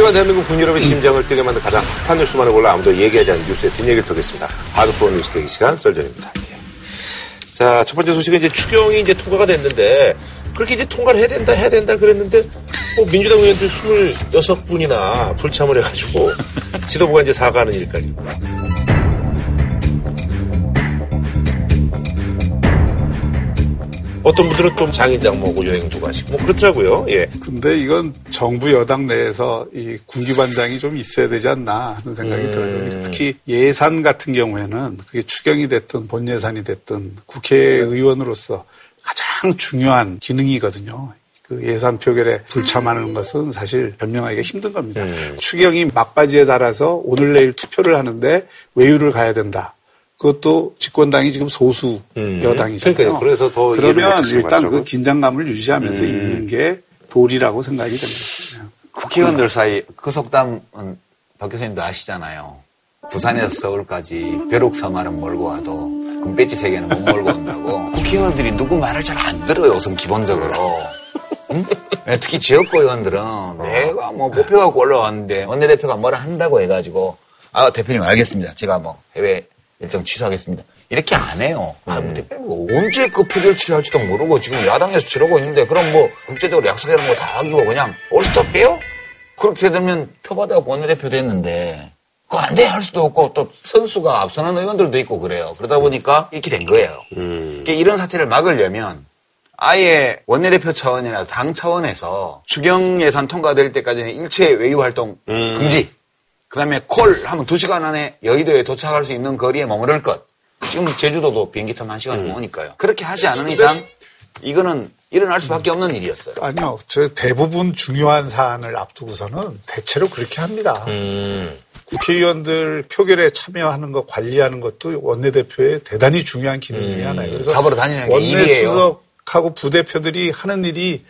하지만 대한민국 군 여러분의 심장을 뛰게 만든 가장 핫한 뉴스만을 골라 아무도 얘기하지 않는 뉴스의 뒷얘기를 털겠습니다. 하드코어 뉴스 대기 시간 썰전입니다. 예. 자, 첫 번째 소식은 이제 추경이 이제 통과가 됐는데 그렇게 이제 통과를 해야 된다, 해야 된다 그랬는데 뭐 민주당 의원들 26분이나 불참을 해가지고 지도부가 이제 사과하는 일까지. 어떤 분들은 또 장인장 뭐고 여행도 가시고 뭐 그렇더라고요. 예. 근데 이건 정부 여당 내에서 이 군기반장이 좀 있어야 되지 않나 하는 생각이 음. 들어요. 특히 예산 같은 경우에는 그게 추경이 됐든 본 예산이 됐든 국회의원으로서 가장 중요한 기능이거든요. 그 예산 표결에 불참하는 것은 사실 변명하기가 힘든 겁니다. 음. 추경이 막바지에 달아서 오늘 내일 투표를 하는데 외유를 가야 된다. 그것도 집권당이 지금 소수 음. 여당이잖아요. 그러니까요. 그래서 더 그러면 일단 그 긴장감을 유지하면서 음. 있는 게 도리라고 생각이 됩니다. 국회의원들 사이 그 속담은 박 교수님도 아시잖아요. 부산에서 서울까지 벼룩 서말은 몰고 와도 금배지 세 개는 못 몰고 온다고. 국회의원들이 누구 말을 잘 안 들어요, 우선 기본적으로. 응? 네, 특히 지역구 의원들은 내가 뭐 뽑혀갖고 올라왔는데 원내대표가 뭐라 한다고 해가지고 아 대표님 알겠습니다. 제가 뭐 해외 일정 취소하겠습니다. 이렇게 안 해요. 아, 뭐, 대표님, 뭐 언제 그 표결 치료할지도 모르고 지금 야당에서 치르고 있는데 그럼 뭐 국제적으로 약속하는 거 다 하기고 그냥 올 수도 없대요? 그렇게 되면 표받아가 원내대표 됐는데 그거 안 돼 할 수도 없고 또 선수가 앞서는 의원들도 있고 그래요. 그러다 보니까 이렇게 된 거예요. 음. 그러니까 이런 사태를 막으려면 아예 원내대표 차원이나 당 차원에서 추경 예산 통과될 때까지는 일체 외유 활동 음. 금지. 그 다음에 콜 하면 두 시간 안에 여의도에 도착할 수 있는 거리에 머무를 것. 지금 제주도도 비행기 타면 한 시간 음. 오니까요. 그렇게 하지 않은 이상 이거는 일어날 수밖에 없는 일이었어요. 아니요. 저 대부분 중요한 사안을 앞두고서는 대체로 그렇게 합니다. 음. 국회의원들 표결에 참여하는 거 관리하는 것도 원내대표의 대단히 중요한 기능 중에 음. 하나예요. 그래서 잡으러 다니는 게 원내 수석 하고 부대표들이 하는 일이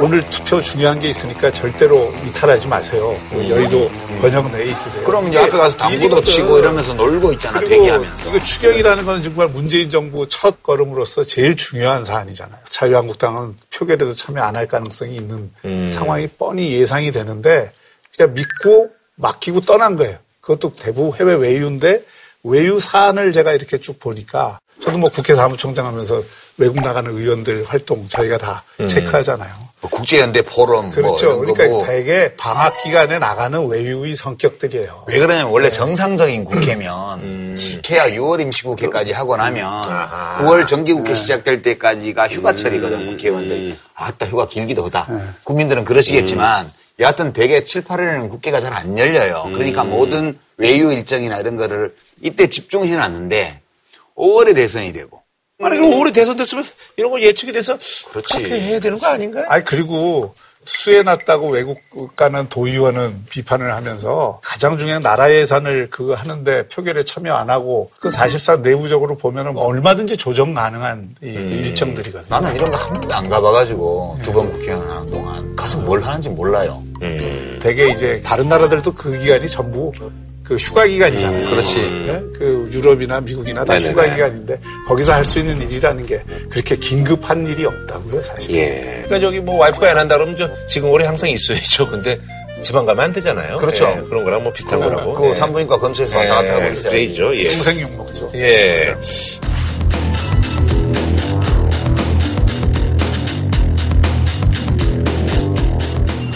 오늘 투표 중요한 게 있으니까 절대로 이탈하지 마세요. 음. 여의도 번영 내에 있으세요. 그럼 이제 앞에 가서 당구도 치고 이러면서 놀고 있잖아, 대기하면서. 이거 추경이라는 거는 정말 문재인 정부 첫 걸음으로서 제일 중요한 사안이잖아요. 자유한국당은 표결에도 참여 안 할 가능성이 있는 음. 상황이 뻔히 예상이 되는데 그냥 믿고 맡기고 떠난 거예요. 그것도 대부분 해외 외유인데 외유 사안을 제가 이렇게 쭉 보니까 저도 뭐 국회 사무총장 하면서 외국 나가는 의원들 활동 저희가 다 음. 체크하잖아요. 뭐 국제연대 포럼 뭐 그렇죠. 뭐 그러니까 뭐. 대개 방학 기간에 나가는 외유의 성격들이에요. 왜 그러냐면 원래 네. 정상적인 국회면 음. 시해야 6월 임시국회까지 하고 나면 아하. 9월 정기국회 네. 시작될 때까지가 휴가철이거든 음. 국회의원들. 이 아따 휴가 길기도 하다. 네. 국민들은 그러시겠지만 음. 여하튼 대개 7, 8월에는 국회가 잘 안 열려요. 그러니까 음. 모든 외유 일정이나 이런 거를 이때 집중해 놨는데 5월에 대선이 되고 아니, 그럼 올해 대선 됐으면 이런 거 예측이 돼서 그렇지. 그렇게 해야 되는 거 아닌가요? 아니, 그리고 수해났다고 외국 가는 도의원은 비판을 하면서 가장 중요한 나라 예산을 그거 하는데 표결에 참여 안 하고 그 사실상 내부적으로 보면은 얼마든지 조정 가능한 이 음. 일정들이거든요. 나는 이런 거 한 번도 안 가봐가지고 두 번 국회의원 하는 동안 가서 뭘 하는지 몰라요. 음. 되게 이제 다른 나라들도 그 기간이 전부 그 휴가 기간이잖아요. 음, 그렇지. 네? 그 유럽이나 미국이나 다 네네네. 휴가 기간인데 거기서 할 수 있는 일이라는 게 그렇게 긴급한 일이 없다고요, 사실. 예. 그러니까 저기 뭐 와이프가 안 한다 그러면 저 지금 올해 항상 있어야죠. 근데 지방 가면 안 되잖아요. 그렇죠. 예, 그런 거랑 뭐 비슷한 거라고. 그 예. 산부인과 근처에서 왔다 갔다 하고 있어요. 그래죠. 예. 동생용 먹죠. 예.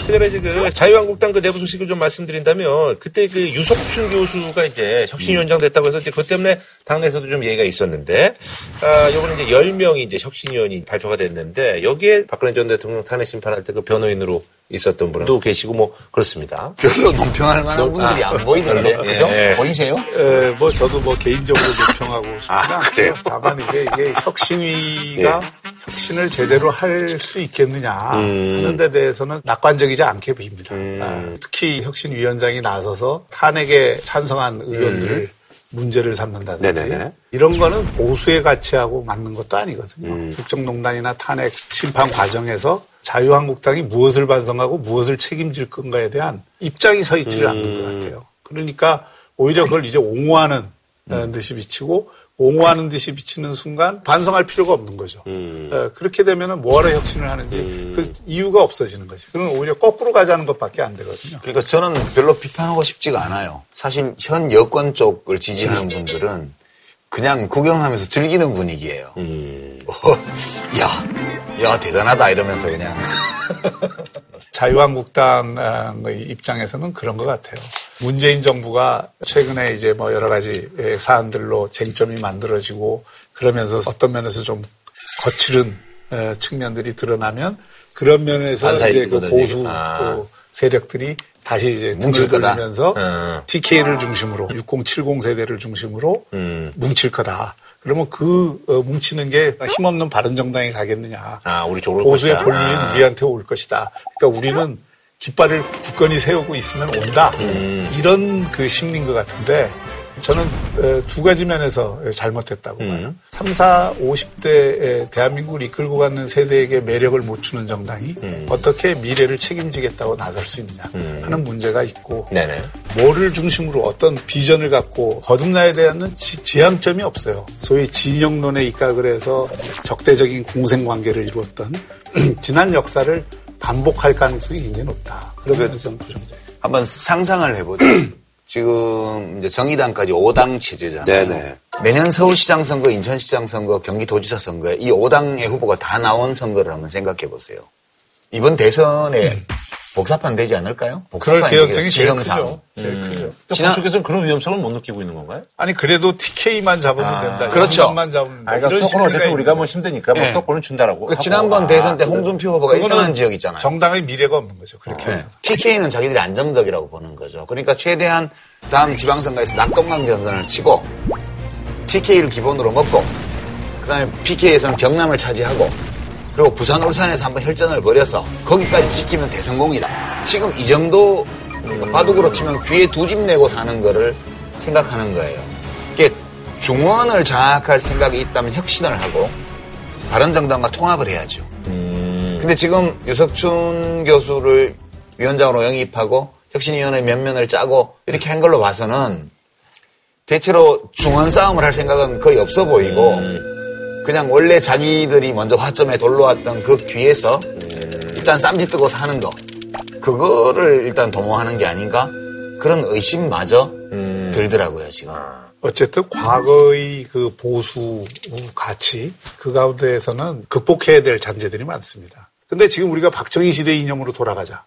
그전에 이제 그 자유한국당 그 내부 소식을 좀 말씀드린다면 그때 그 유석춘 교수가 이제 혁신위원장 됐다고 해서 이제 그것 때문에 당내에서도 좀 얘기가 있었는데 아, 요번에 이제 10명이 이제 혁신위원이 발표가 됐는데 여기에 박근혜 전 대통령 탄핵 심판할 때 그 변호인으로 있었던 분도 계시고 뭐 그렇습니다. 별로 논평할 만한 분들이 아, 안 보이던데 예. 그죠? 예. 보이세요? 에, 뭐 저도 뭐 개인적으로 논평하고 싶지 아. 다만 이제 이게 혁신위가 예. 혁신을 제대로 할 수 있겠느냐 음. 하는 데 대해서는 낙관적이지 않게 보입니다. 음. 아, 특히 혁신위원장이 나서서 탄핵에 찬성한 의원들을 음. 문제를 삼는다든지 네네네. 이런 거는 보수의 가치하고 맞는 것도 아니거든요. 음. 국정농단이나 탄핵 심판 과정에서 자유한국당이 무엇을 반성하고 무엇을 책임질 건가에 대한 입장이 서 있지를 음. 않는 것 같아요. 그러니까 오히려 그걸 이제 옹호하는 음. 듯이 비치고 옹호하는 듯이 비치는 순간 반성할 필요가 없는 거죠. 음. 어, 그렇게 되면은 뭐하러 혁신을 하는지 음. 그 이유가 없어지는 거죠. 그럼 오히려 거꾸로 가자는 것밖에 안 되거든요. 그러니까 저는 별로 비판하고 싶지가 않아요. 사실 현 여권 쪽을 지지하는 분들은 그냥 구경하면서 즐기는 분위기예요. 음. 어, 야, 야 대단하다 이러면서 그냥 자유한국당의 입장에서는 그런 것 같아요. 문재인 정부가 최근에 이제 뭐 여러 가지 사안들로 쟁점이 만들어지고 그러면서 어떤 면에서 좀 거칠은 측면들이 드러나면 그런 면에서 이제 그 보수 아. 그 세력들이 다시 이제 뭉칠 거면서 음. TK를 중심으로 6070 세대를 중심으로 음. 뭉칠 거다. 그러면 그 어, 뭉치는 게 힘없는 바른정당에 가겠느냐. 아, 우리 쪽으로 보수의 권리는 아. 우리한테 올 것이다. 그러니까 우리는 깃발을 굳건히 세우고 있으면 온다. 음. 이런 그 심리인 것 같은데 저는 두 가지 면에서 잘못했다고 음. 봐요. 3, 4, 50대 대한민국을 이끌고 가는 세대에게 매력을 못 주는 정당이 음. 어떻게 미래를 책임지겠다고 나설 수 있느냐 음. 하는 문제가 있고 네네. 뭐를 중심으로 어떤 비전을 갖고 거듭나야 되는 지, 향점이 없어요. 소위 진영론에 입각을 해서 적대적인 공생관계를 이루었던 지난 역사를 반복할 가능성이 굉장히 높다. 그런 면에서는 부정적. 한번 상상을 해보죠. 지금 이제 정의당까지 5당 체제잖아요. 네네. 매년 서울시장 선거, 인천시장 선거, 경기도지사 선거에 이 5당의 후보가 다 나온 선거를 한번 생각해 보세요. 이번 대선에 음. 복사판 되지 않을까요? 그럴 개연성이 제일 크죠. 제일 음. 크죠. 지난... 속에서는 그런 위험성을 못 느끼고 있는 건가요? 아니 그래도 TK만 잡으면 아, 된다. 그렇죠. 만 잡으면 된다. 그러니까 수도권은 어차피 우리가 뭐 힘드니까 뭐 네. 뭐 수도권은 준다라고. 그 지난번 아, 대선 때 홍준표 후보가 1등한 지역 있잖아요. 정당의 미래가 없는 거죠. 그렇게. 어. 네. TK는 자기들이 안정적이라고 보는 거죠. 그러니까 최대한 다음 지방선거에서 낙동강 전선을 치고 TK를 기본으로 먹고 그다음에 PK에서는 경남을 차지하고 그리고 부산 울산에서 한번 혈전을 벌여서 거기까지 지키면 대성공이다. 지금 이 정도 바둑으로 치면 귀에 두 집 내고 사는 거를 생각하는 거예요. 이게 중원을 장악할 생각이 있다면 혁신을 하고 바른 정당과 통합을 해야죠. 음. 근데 지금 유석춘 교수를 위원장으로 영입하고 혁신위원회 몇 면을 짜고 이렇게 한 걸로 봐서는 대체로 중원 싸움을 할 생각은 거의 없어 보이고 음. 그냥 원래 자기들이 먼저 화점에 돌러왔던 그 귀에서 일단 쌈짓 뜨고 사는 거 그거를 일단 도모하는 게 아닌가 그런 의심마저 음. 들더라고요 지금. 어쨌든 과거의 그 보수 가치 그 가운데에서는 극복해야 될 잔재들이 많습니다. 근데 지금 우리가 박정희 시대 이념으로 돌아가자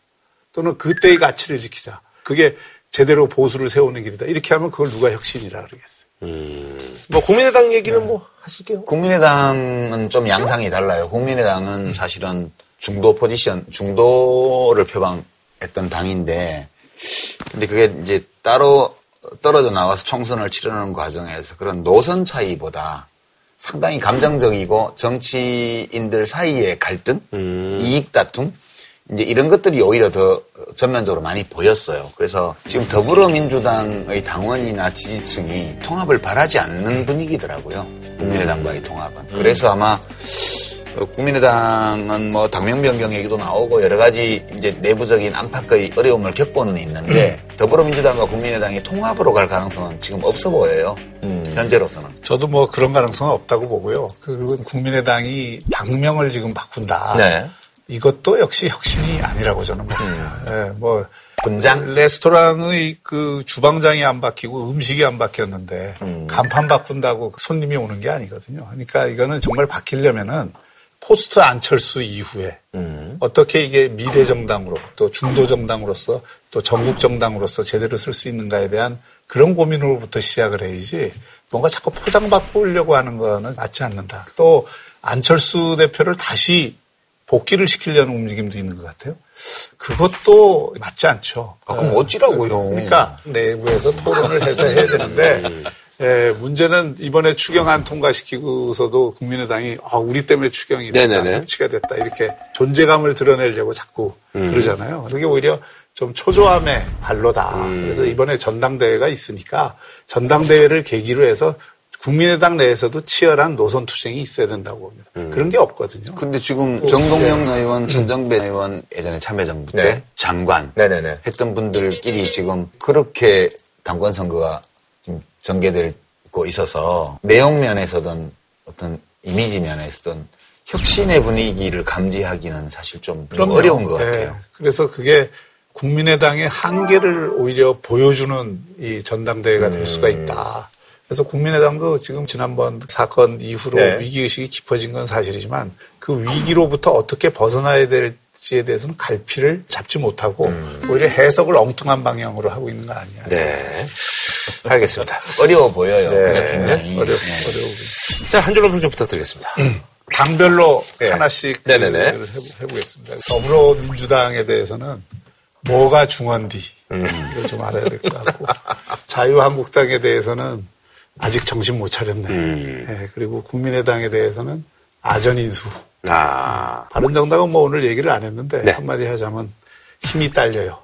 또는 그때의 가치를 지키자 그게 제대로 보수를 세우는 길이다 이렇게 하면 그걸 누가 혁신이라 그러겠어요. 음. 뭐 국민의당 얘기는 네. 뭐 하실게요. 국민의당은 좀 양상이 달라요. 국민의당은 사실은 중도 포지션, 중도를 표방했던 당인데, 근데 그게 이제 따로 떨어져 나와서 총선을 치르는 과정에서 그런 노선 차이보다 상당히 감정적이고 정치인들 사이의 갈등, 음. 이익 다툼, 이제 이런 것들이 오히려 더 전면적으로 많이 보였어요. 그래서 지금 더불어민주당의 당원이나 지지층이 통합을 바라지 않는 분위기더라고요. 국민의당과의 통합은. 그래서 아마 국민의당은 뭐 당명 변경 얘기도 나오고 여러 가지 이제 내부적인 안팎의 어려움을 겪고는 있는데 더불어민주당과 국민의당이 통합으로 갈 가능성은 지금 없어 보여요. 음. 현재로서는. 저도 뭐 그런 가능성은 없다고 보고요. 그리고 국민의당이 당명을 지금 바꾼다. 네. 이것도 역시 혁신이 아니라고 저는 봅니다. 음. 네, 뭐 분장 레스토랑의 그 주방장이 안 바뀌고 음식이 안 바뀌었는데 음. 간판 바꾼다고 손님이 오는 게 아니거든요. 그러니까 이거는 정말 바뀌려면은 포스트 안철수 이후에 음. 어떻게 이게 미래 정당으로 또 중도 정당으로서 또 전국 정당으로서 제대로 쓸 수 있는가에 대한 그런 고민으로부터 시작을 해야지 뭔가 자꾸 포장 바꾸려고 하는 거는 맞지 않는다. 또 안철수 대표를 다시 복귀를 시키려는 움직임도 있는 것 같아요. 그것도 맞지 않죠. 아, 그럼 어찌라고요? 그러니까 내부에서 토론을 해서 해야 되는데 예, 문제는 이번에 추경 안 통과시키고서도 국민의당이 아, 우리 때문에 추경이 됐다, 정치가 됐다 이렇게 존재감을 드러내려고 자꾸 음. 그러잖아요. 그게 오히려 좀 초조함의 발로다. 음. 그래서 이번에 전당대회가 있으니까 전당대회를 계기로 해서 국민의당 내에서도 치열한 노선 투쟁이 있어야 된다고 봅니다. 음. 그런 게 없거든요. 근데 지금 정동영 네. 의원, 전정배 음. 의원 예전에 참여정부 때 네. 장관 네네네. 했던 분들끼리 지금 그렇게 당권 선거가 지금 전개될 갖고 있어서 내용 면에서든 어떤 이미지 면에서든 혁신의 분위기를 감지하기는 사실 좀 그럼요. 어려운 것 네. 같아요. 그래서 그게 국민의당의 한계를 오히려 보여주는 이 전당대회가 될 수가 음. 있다. 그래서 국민의당도 지금 지난번 사건 이후로 네. 위기의식이 깊어진 건 사실이지만 그 위기로부터 어떻게 벗어나야 될지에 대해서는 갈피를 잡지 못하고 음. 오히려 해석을 엉뚱한 방향으로 하고 있는 거 아니야. 네. 알겠습니다. 어려워 보여요. 네. 그죠, 굉장히. 어려, 네. 어려워 자, 한 줄로 평좀 부탁드리겠습니다. 음. 당별로 네. 하나씩 네네네. 해보겠습니다. 더불어민주당에 대해서는 뭐가 중원디 음. 이걸 좀 알아야 될 것 같고 자유한국당에 대해서는 아직 정신 못 차렸네. 음. 네, 그리고 국민의당에 대해서는 아전인수. 아. 바른정당은 뭐 오늘 얘기를 안 했는데 네. 한마디 하자면 힘이 딸려요.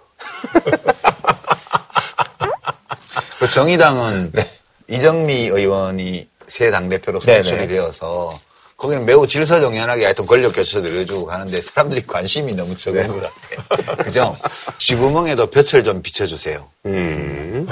그 정의당은 네. 이정미 의원이 새 당대표로 선출이 되어서 거기는 매우 질서정연하게 하여튼 권력 교체도 이어주고 가는데 사람들이 관심이 너무 적은 네. 것 같아요. 그죠? 쥐구멍에도 볕을 좀 비춰주세요. 음.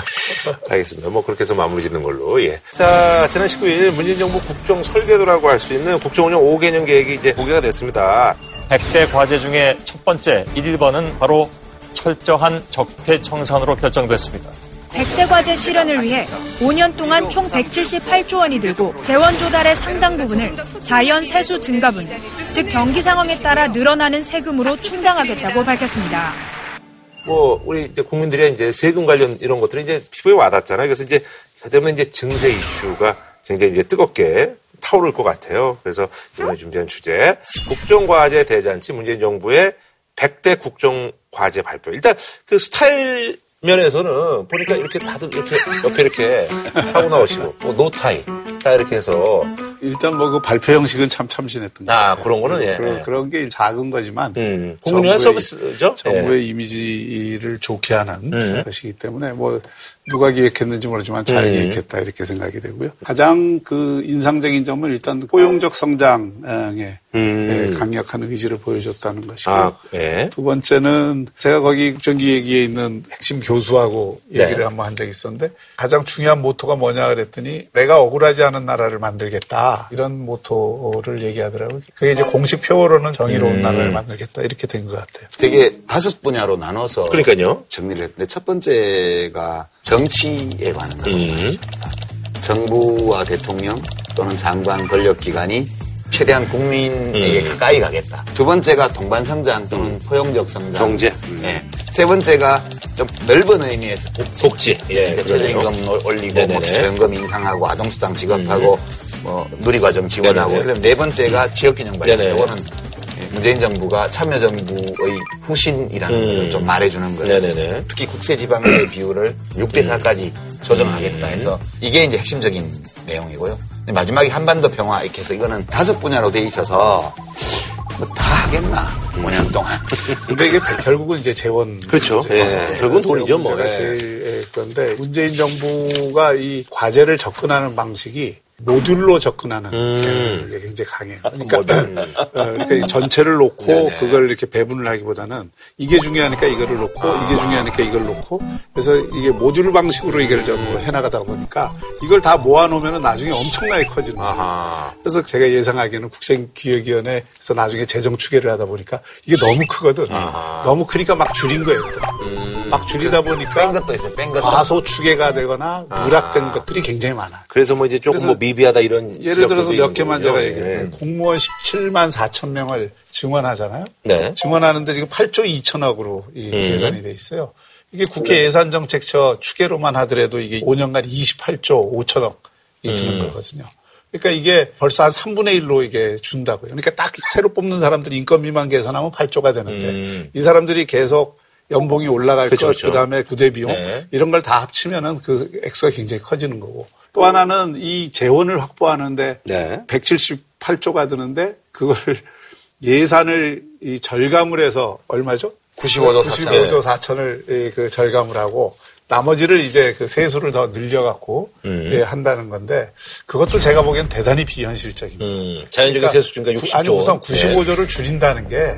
알겠습니다. 뭐 그렇게 해서 마무리 짓는 걸로, 예. 자, 지난 19일 문재인 정부 국정 설계도라고 할 수 있는 국정 운영 5개년 계획이 이제 공개가 됐습니다. 100대 과제 중에 첫 번째 1번은 바로 철저한 적폐 청산으로 결정됐습니다. 100대 과제 실현을 위해 5년 동안 총 178조 원이 들고 재원 조달의 상당 부분을 자연 세수 증가분, 즉 경기 상황에 따라 늘어나는 세금으로 충당하겠다고 밝혔습니다. 뭐 우리 이제 국민들이 이제 세금 관련 이런 것들이 이제 피부에 와닿잖아요. 그래서 이제 그다음에 이제 증세 이슈가 굉장히 이제 뜨겁게 타오를 것 같아요. 그래서 이번에 준비한 주제 국정과제 대잔치 문재인 정부의 100대 국정과제 발표. 일단 그 스타일 면에서는 보니까 이렇게 다들 이렇게 옆에 이렇게 하고 나오시고 또 노타이 다 이렇게 해서 일단 뭐 그 발표 형식은 참 참신했던 아 그런 거는 예. 그런, 그런 게 작은 거지만 음, 국민의 서비스죠. 정부의 예. 이미지를 좋게 하는 음. 것이기 때문에 뭐 누가 기획했는지 모르지만 잘 음. 기획했다 이렇게 생각이 되고요. 가장 그 인상적인 점은 일단 포용적 성장에 음. 예, 강력한 의지를 보여줬다는 것이고 아, 예. 두 번째는 제가 거기 국정기획위에 있는 핵심 교수하고 얘기를 네. 한번 한 적이 있었는데 가장 중요한 모토가 뭐냐 그랬더니 내가 억울하지 않은 나라를 만들겠다 이런 모토를 얘기하더라고요. 그게 이제 공식 표어로는 정의로운 음. 나라를 만들겠다 이렇게 된 것 같아요. 되게 다섯 분야로 나눠서 그러니까요. 정리를 했는데 첫 번째가 정치에 관한 겁니다. 음. 정부와 대통령 또는 장관 권력기관이 최대한 국민에게 음. 가까이 가겠다. 두 번째가 동반성장 또는 음. 포용적 성장. 경제. 음. 네. 세 번째가 좀 넓은 의미에서 복지. 복지. 예, 최저임금 올리고 뭐 최저임금 인상하고 아동수당 지급하고 음. 뭐 누리과정 지원하고 그다음 네 번째가 지역균형 발전. 이거는 문재인 정부가 참여정부의 후신이라는 음. 걸 좀 말해주는 거예요. 네네네. 특히 국세지방세 비율을 6대 4까지 조정하겠다 해서 이게 이제 핵심적인 내용이고요. 마지막에 한반도 평화 이렇게 해서 이거는 다섯 분야로 돼 있어서 뭐 다 하겠나 5년 동안. 근데 이게 결국은 이제 재원. 그렇죠. 예. 결국은 돈이죠 뭐. 예. 제일 그런데 문재인 정부가 이 과제를 접근하는 방식이 모듈로 접근하는 음. 게 굉장히 강해요. 그러니까, 어, 그러니까 전체를 놓고 네네. 그걸 이렇게 배분을 하기보다는 이게 중요하니까 이거를 놓고 아. 이게 중요하니까 이걸 놓고 그래서 이게 모듈 방식으로 이걸 전부 해나가다 보니까 이걸 다 모아놓으면 나중에 엄청나게 커지는 거예요. 아하. 그래서 제가 예상하기에는 국생기획위원회에서 나중에 재정 추계를 하다 보니까 이게 너무 크거든. 아하. 너무 크니까 막 줄인 거예요. 음. 막 줄이다 보니까 뺀 것도 있어요. 뺀 것도. 과소 추계가 되거나 누락된 것들이 굉장히 많아. 그래서 뭐 이제 조금 뭐 미비하다 이런 예를 들어서 몇 개만 제가 얘기해요. 네. 공무원 17만 4천 명을 증원하잖아요. 네. 증원하는데 지금 8조 2천억으로 이 음. 계산이 돼 있어요. 이게 국회 네. 예산정책처 추계로만 하더라도 이게 5년간 28조 5천억이 드는 음. 거거든요. 그러니까 이게 벌써 한 3분의 1로 이게 준다고요. 그러니까 딱 새로 뽑는 사람들이 인건 미만 계산하면 8조가 되는데 음. 이 사람들이 계속 연봉이 올라갈 그렇죠, 것, 그렇죠. 그다음에 부대 비용 네. 이런 걸 다 합치면은 그 액수가 굉장히 커지는 거고 또 하나는 이 재원을 확보하는데 네. 178조가 드는데 그걸 예산을 이 절감을 해서 얼마죠? 95조 95조 4천을 그 절감을 하고 나머지를 이제 그 세수를 더 늘려갖고 음. 예, 한다는 건데 그것도 제가 보기엔 대단히 비현실적입니다. 음. 자연적인 그러니까 세수 증가 60조. 아니 우선 95조를 네. 줄인다는 게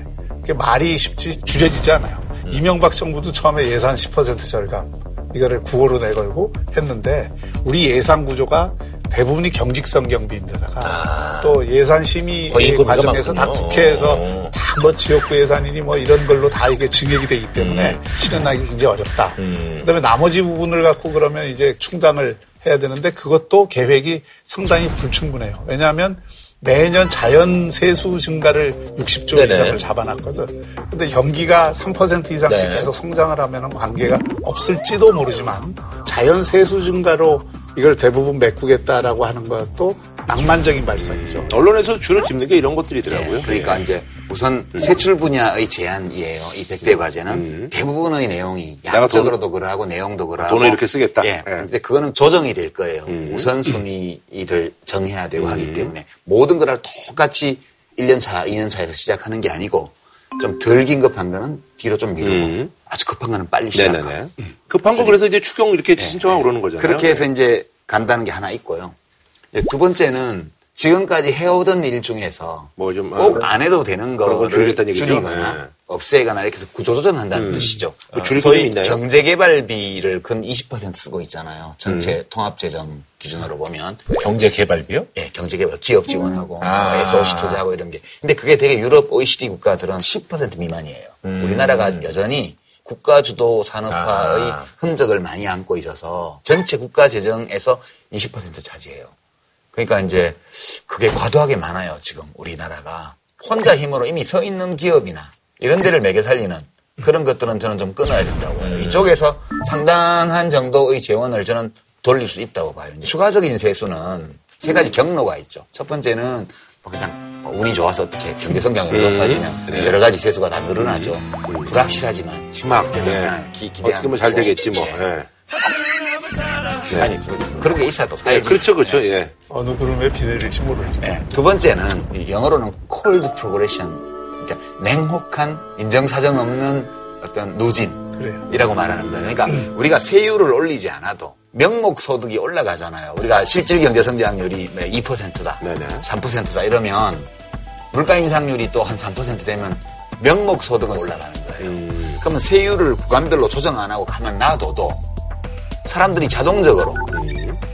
말이 쉽지 줄여지지 않아요. 음. 이명박 정부도 처음에 예산 10% 절감 이거를 구호로 내걸고 했는데 우리 예산 구조가 대부분이 경직성 경비인데다가 아. 또 예산 심의 과정에서 다 국회에서 어. 다뭐 지역구 예산이니 뭐 이런 걸로 다 이게 증액이 되기 때문에 음. 실현하기 굉장히 어렵다. 음. 그다음에 나머지 부분을 갖고 그러면 이제 충당을 해야 되는데 그것도 계획이 상당히 불충분해요. 왜냐하면 매년 자연 세수 증가를 60조 네네. 이상을 잡아놨거든. 근데 경기가 3% 이상씩 네. 계속 성장을 하면 관계가 없을지도 모르지만 자연 세수 증가로 이걸 대부분 메꾸겠다라고 하는 것도 낭만적인 발상이죠. 언론에서 주로 짚는 게 이런 것들이더라고요. 네, 그러니까 네. 이제 우선 음. 세출 분야의 제한이에요. 이 100대 과제는 음. 대부분의 내용이 양적으로도 그러하고 내용도 그러하고 돈을 이렇게 쓰겠다. 예. 네. 근데 그거는 조정이 될 거예요. 음. 우선순위를 정해야 되고 하기 음. 때문에 모든 걸 똑같이 1년 차, 2년 차에서 시작하는 게 아니고 좀 덜 긴급한 거는 뒤로 좀 미루고 음. 아주 급한 거는 빨리 시작하고. 네네네. 급한 거 그래서 이제 추경 이렇게 네. 신청하고 그러는 거잖아요. 그렇게 해서 이제 간다는 게 하나 있고요. 두 번째는 지금까지 해오던 일 중에서 뭐좀 꼭안 아, 해도 되는 거를 줄이거나 네. 없애거나 이렇게 해서 구조조정한다는 음. 뜻이죠. 뭐 소위 있나요? 경제개발비를 근 20% 쓰고 있잖아요. 전체 음. 통합재정 기준으로 보면 경제 개발 비요? 네, 경제 개발 기업 지원하고 아. SOC 투자하고 이런 게. 근데 그게 되게 유럽 OECD 국가들은 10% 미만이에요. 음. 우리나라가 여전히 국가 주도 산업화의 아. 흔적을 많이 안고 있어서 전체 국가 재정에서 20% 차지해요. 그러니까 이제 그게 과도하게 많아요. 지금 우리나라가 혼자 힘으로 이미 서 있는 기업이나 이런 데를 매겨 살리는 그런 것들은 저는 좀 끊어야 된다고 해요. 음. 이쪽에서 상당한 정도의 재원을 저는 돌릴 수 있다고 봐요. 추가적인 세수는 세 가지 경로가 있죠. 첫 번째는 뭐 그냥 뭐 운이 좋아서 어떻게 경제 성장이 음. 높아지면 네. 여러 가지 세수가 다 늘어나죠. 음. 불확실하지만 희망. 네. 기, 어떻게 보면 잘 되겠지 뭐. 네. 네. 아니 그, 그런 게 있어도 네, 그렇죠, 그렇죠. 예. 어느 구름에 비 내릴지 모르죠. 네. 두 번째는 영어로는 cold progression, 그러니까 냉혹한 인정사정 없는 어떤 누진이라고 말하는 거예요. 그러니까 음. 우리가 세율을 올리지 않아도 명목 소득이 올라가잖아요. 우리가 실질 경제 성장률이 2%다, 네네. 3%다 이러면 물가 인상률이 또 한 3% 되면 명목 소득은 올라가는 거예요. 음. 그러면 세율을 구간별로 조정 안 하고 가만 놔둬도 사람들이 자동적으로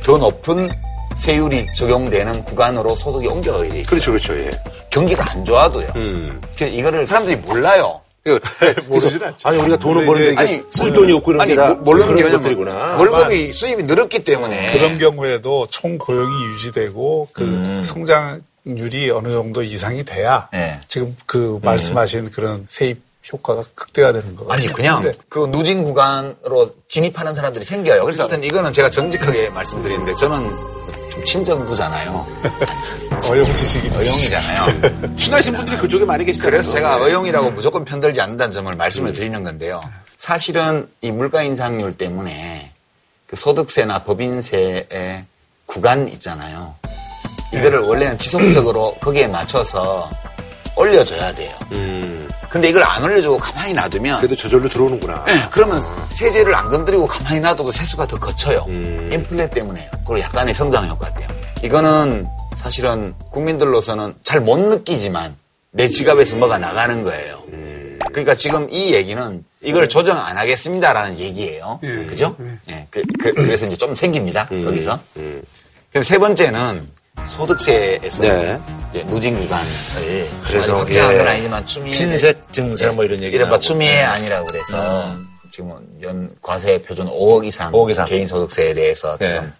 더 높은 세율이 적용되는 구간으로 소득이 옮겨가게 돼 있어요. 그렇죠, 그렇죠. 예. 경기가 안 좋아도요. 음. 이거를 사람들이 몰라요. 모르진 않죠. 아니 우리가 돈을 버는데 아니 쓸 돈이 없고 이런 아니, 게 모르는 게 것들이구나. 월급이 수입이 늘었기 때문에 그런 경우에도 총 고용이 유지되고 그 음. 성장률이 어느 정도 이상이 돼야 네. 지금 그 말씀하신 음. 그런 세입 효과가 극대화되는 거같요 아니 그냥 네. 그 누진 구간으로 진입하는 사람들이 생겨요. 그래서 하여튼 이거는 제가 정직하게 말씀드리는데 저는 좀 친정부잖아요. 어용 지식이 어용이잖아요. 친하신 분들이 그쪽에 많이 계시잖아요. 그래서 제가 네. 어용이라고 무조건 편들지 않는다는 점을 말씀을 음. 드리는 건데요. 사실은 이 물가 인상률 때문에 그 소득세나 법인세의 구간 있잖아요. 이거를 원래는 지속적으로 거기에 맞춰서 올려줘야 돼요. 음. 근데 이걸 안 올려주고 가만히 놔두면 그래도 저절로 들어오는구나. 네, 그러면 어. 세제를 안 건드리고 가만히 놔둬도 세수가 더 거쳐요. 음. 인플레 때문에요. 그리고 약간의 성장 효과 때문에. 이거는 사실은 국민들로서는 잘 못 느끼지만 내 지갑에서 뭐가 나가는 거예요. 음. 그러니까 지금 이 얘기는 이걸 조정 안 하겠습니다라는 얘기예요. 예, 그죠? 예. 네. 그, 그, 래서 이제 좀 생깁니다. 음. 거기서. 음. 그럼 세 번째는 소득세에서 네. 이제 누진 구간을 그래서 확정한 건 아니지만 추미애 핀셋 증세 뭐 이런 얘기 이른바 추미애 아니라 그래서 음. 지금 연 과세 표준 5억 이상, 5억 이상. 개인 소득세에 대해서 네. 지금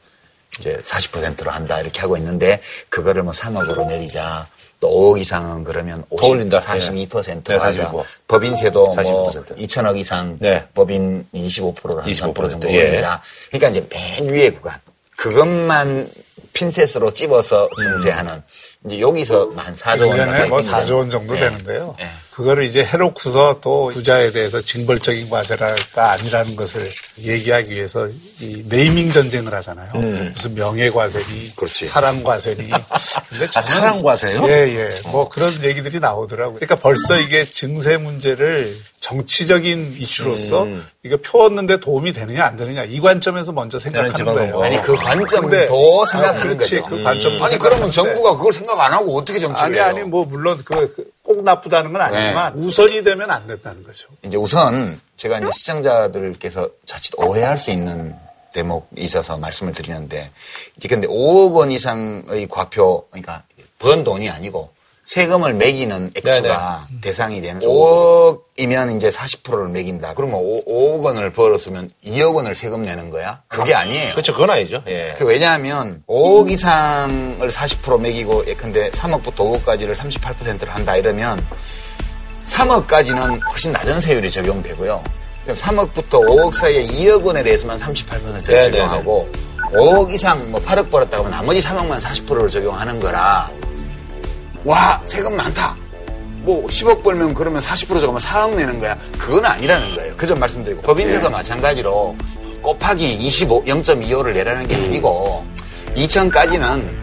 이제 40%로 한다 이렇게 하고 있는데 그거를 뭐 3억으로 내리자 또 5억 이상은 그러면 50, 올린다. 42% 네. 하자. 네, 법인세도 42%. 뭐 2천억 이상 네. 법인 25%로 25% 정도 예. 올리자. 그러니까 이제 맨 위에 구간 그것만 핀셋으로 찝어서 증세하는 음. 이제 여기서 만 4조 원. 뭐 4조 원 정도 네. 되는데요. 네. 그거를 이제 해놓고서 또 부자에 대해서 징벌적인 과세랄까 아니라는 것을 얘기하기 위해서 이 네이밍 전쟁을 하잖아요. 음. 무슨 명예 과세니, 그렇지. 사랑 과세니. 근데 아, 사랑 과세요? 예, 예. 뭐 그런 얘기들이 나오더라고요. 그러니까 벌써 이게 증세 문제를 정치적인 이슈로서 음. 이거 펴었는데 도움이 되느냐 안 되느냐 이 관점에서 먼저 생각하는 거예요. 아니 그 관점 더 생각하는 아, 그렇지, 거죠. 그 관점 음. 아니 그러면 정부가 그걸 생각 안 하고 어떻게 정치를 아니 해요? 아니 뭐 물론 그 꼭 나쁘다는 건 아니지만 네. 우선이 되면 안 된다는 거죠. 이제 우선 제가 이제 시청자들께서 자칫 오해할 수 있는 대목이 있어서 말씀을 드리는데 이게 근데 5억 원 이상의 과표 그러니까 번 돈이 아니고 세금을 매기는 액수가 네네. 대상이 되는 5억이면 이제 40%를 매긴다. 그러면 5, 5억 원을 벌었으면 2억 원을 세금 내는 거야? 그게 아니에요. 그렇죠. 그건 아니죠. 예. 그 왜냐하면 5억 이상을 40% 매기고 예, 근데 3억부터 5억까지를 38%를 한다 이러면 3억까지는 훨씬 낮은 세율이 적용되고요. 3억부터 5억 사이에 2억 원에 대해서만 38%를 적용하고 5억 이상 뭐 8억 벌었다 그러면 나머지 3억만 40%를 적용하는 거라 와 세금 많다. 뭐 10억 벌면 그러면 40% 적으면 4억 내는 거야. 그건 아니라는 거예요. 그 점 말씀드리고 법인세가 네. 마찬가지로 곱하기 25, 0.25를 내라는 게 아니고 2천까지는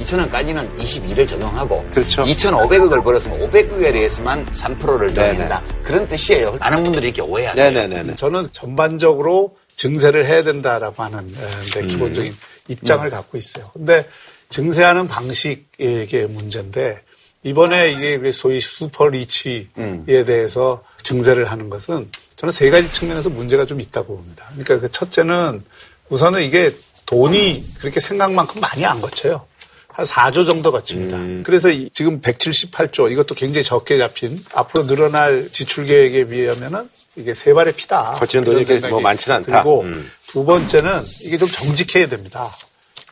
2천원까지는 22를 적용하고 그렇죠. 2,500억을 벌었으면 500억에 대해서만 3%를 적용한다. 그런 뜻이에요. 많은 분들이 이렇게 오해하죠. 네네네. 저는 전반적으로 증세를 해야 된다라고 하는 네, 기본적인 입장을 음. 갖고 있어요. 근데 증세하는 방식의 문제인데 이번에 이게 소위 슈퍼 리치에 음. 대해서 증세를 하는 것은 저는 세 가지 측면에서 문제가 좀 있다고 봅니다. 그러니까 그 첫째는 우선은 이게 돈이 그렇게 생각만큼 많이 안 거쳐요. 한 4조 정도 거칩니다. 음. 그래서 지금 178조 이것도 굉장히 적게 잡힌 앞으로 늘어날 지출 계획에 비하면은 이게 세 발의 피다. 거치는 돈이 이렇게 뭐 많지는 않다. 그리고 음. 두 번째는 이게 좀 정직해야 됩니다.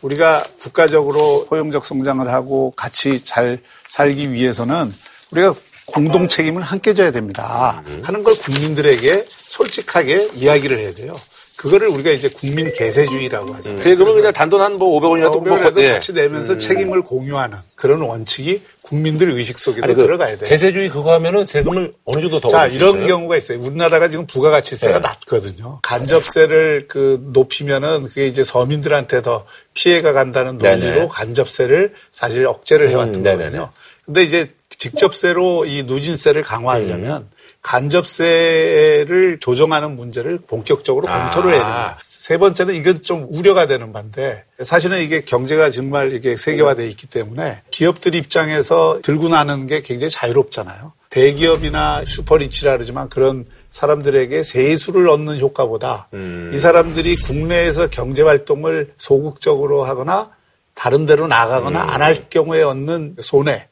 우리가 국가적으로 포용적 성장을 하고 같이 잘 살기 위해서는 우리가 공동 책임을 함께 져야 됩니다. 하는 걸 국민들에게 솔직하게 이야기를 해야 돼요. 그거를 우리가 이제 국민 개세주의라고 하죠. 음. 세금을 그냥 단돈 한 뭐 500원이라도 500원이라도 뭐 같이 내면서 음. 책임을 공유하는 그런 원칙이 국민들 의식 속에도 아니, 그 들어가야 돼요. 개세주의 그거 하면은 세금을 어느 정도 더 자, 이런 있어요? 경우가 있어요. 우리나라가 지금 부가가치세가 네. 낮거든요. 간접세를 그 높이면은 그게 이제 서민들한테 더 피해가 간다는 논리로 네네. 간접세를 사실 억제를 해왔던 음, 거거든요. 근데 이제 직접세로 이 누진세를 강화하려면 음. 간접세를 조정하는 문제를 본격적으로 검토를 해야 됩니다. 아. 세 번째는 이건 좀 우려가 되는 반데 사실은 이게 경제가 정말 이게 세계화되어 있기 때문에 기업들 입장에서 들고 나는 게 굉장히 자유롭잖아요. 대기업이나 슈퍼리치라 그러지만 그런 사람들에게 세수를 얻는 효과보다 음. 이 사람들이 국내에서 경제 활동을 소극적으로 하거나 다른 데로 나가거나 음. 안할 경우에 얻는 손해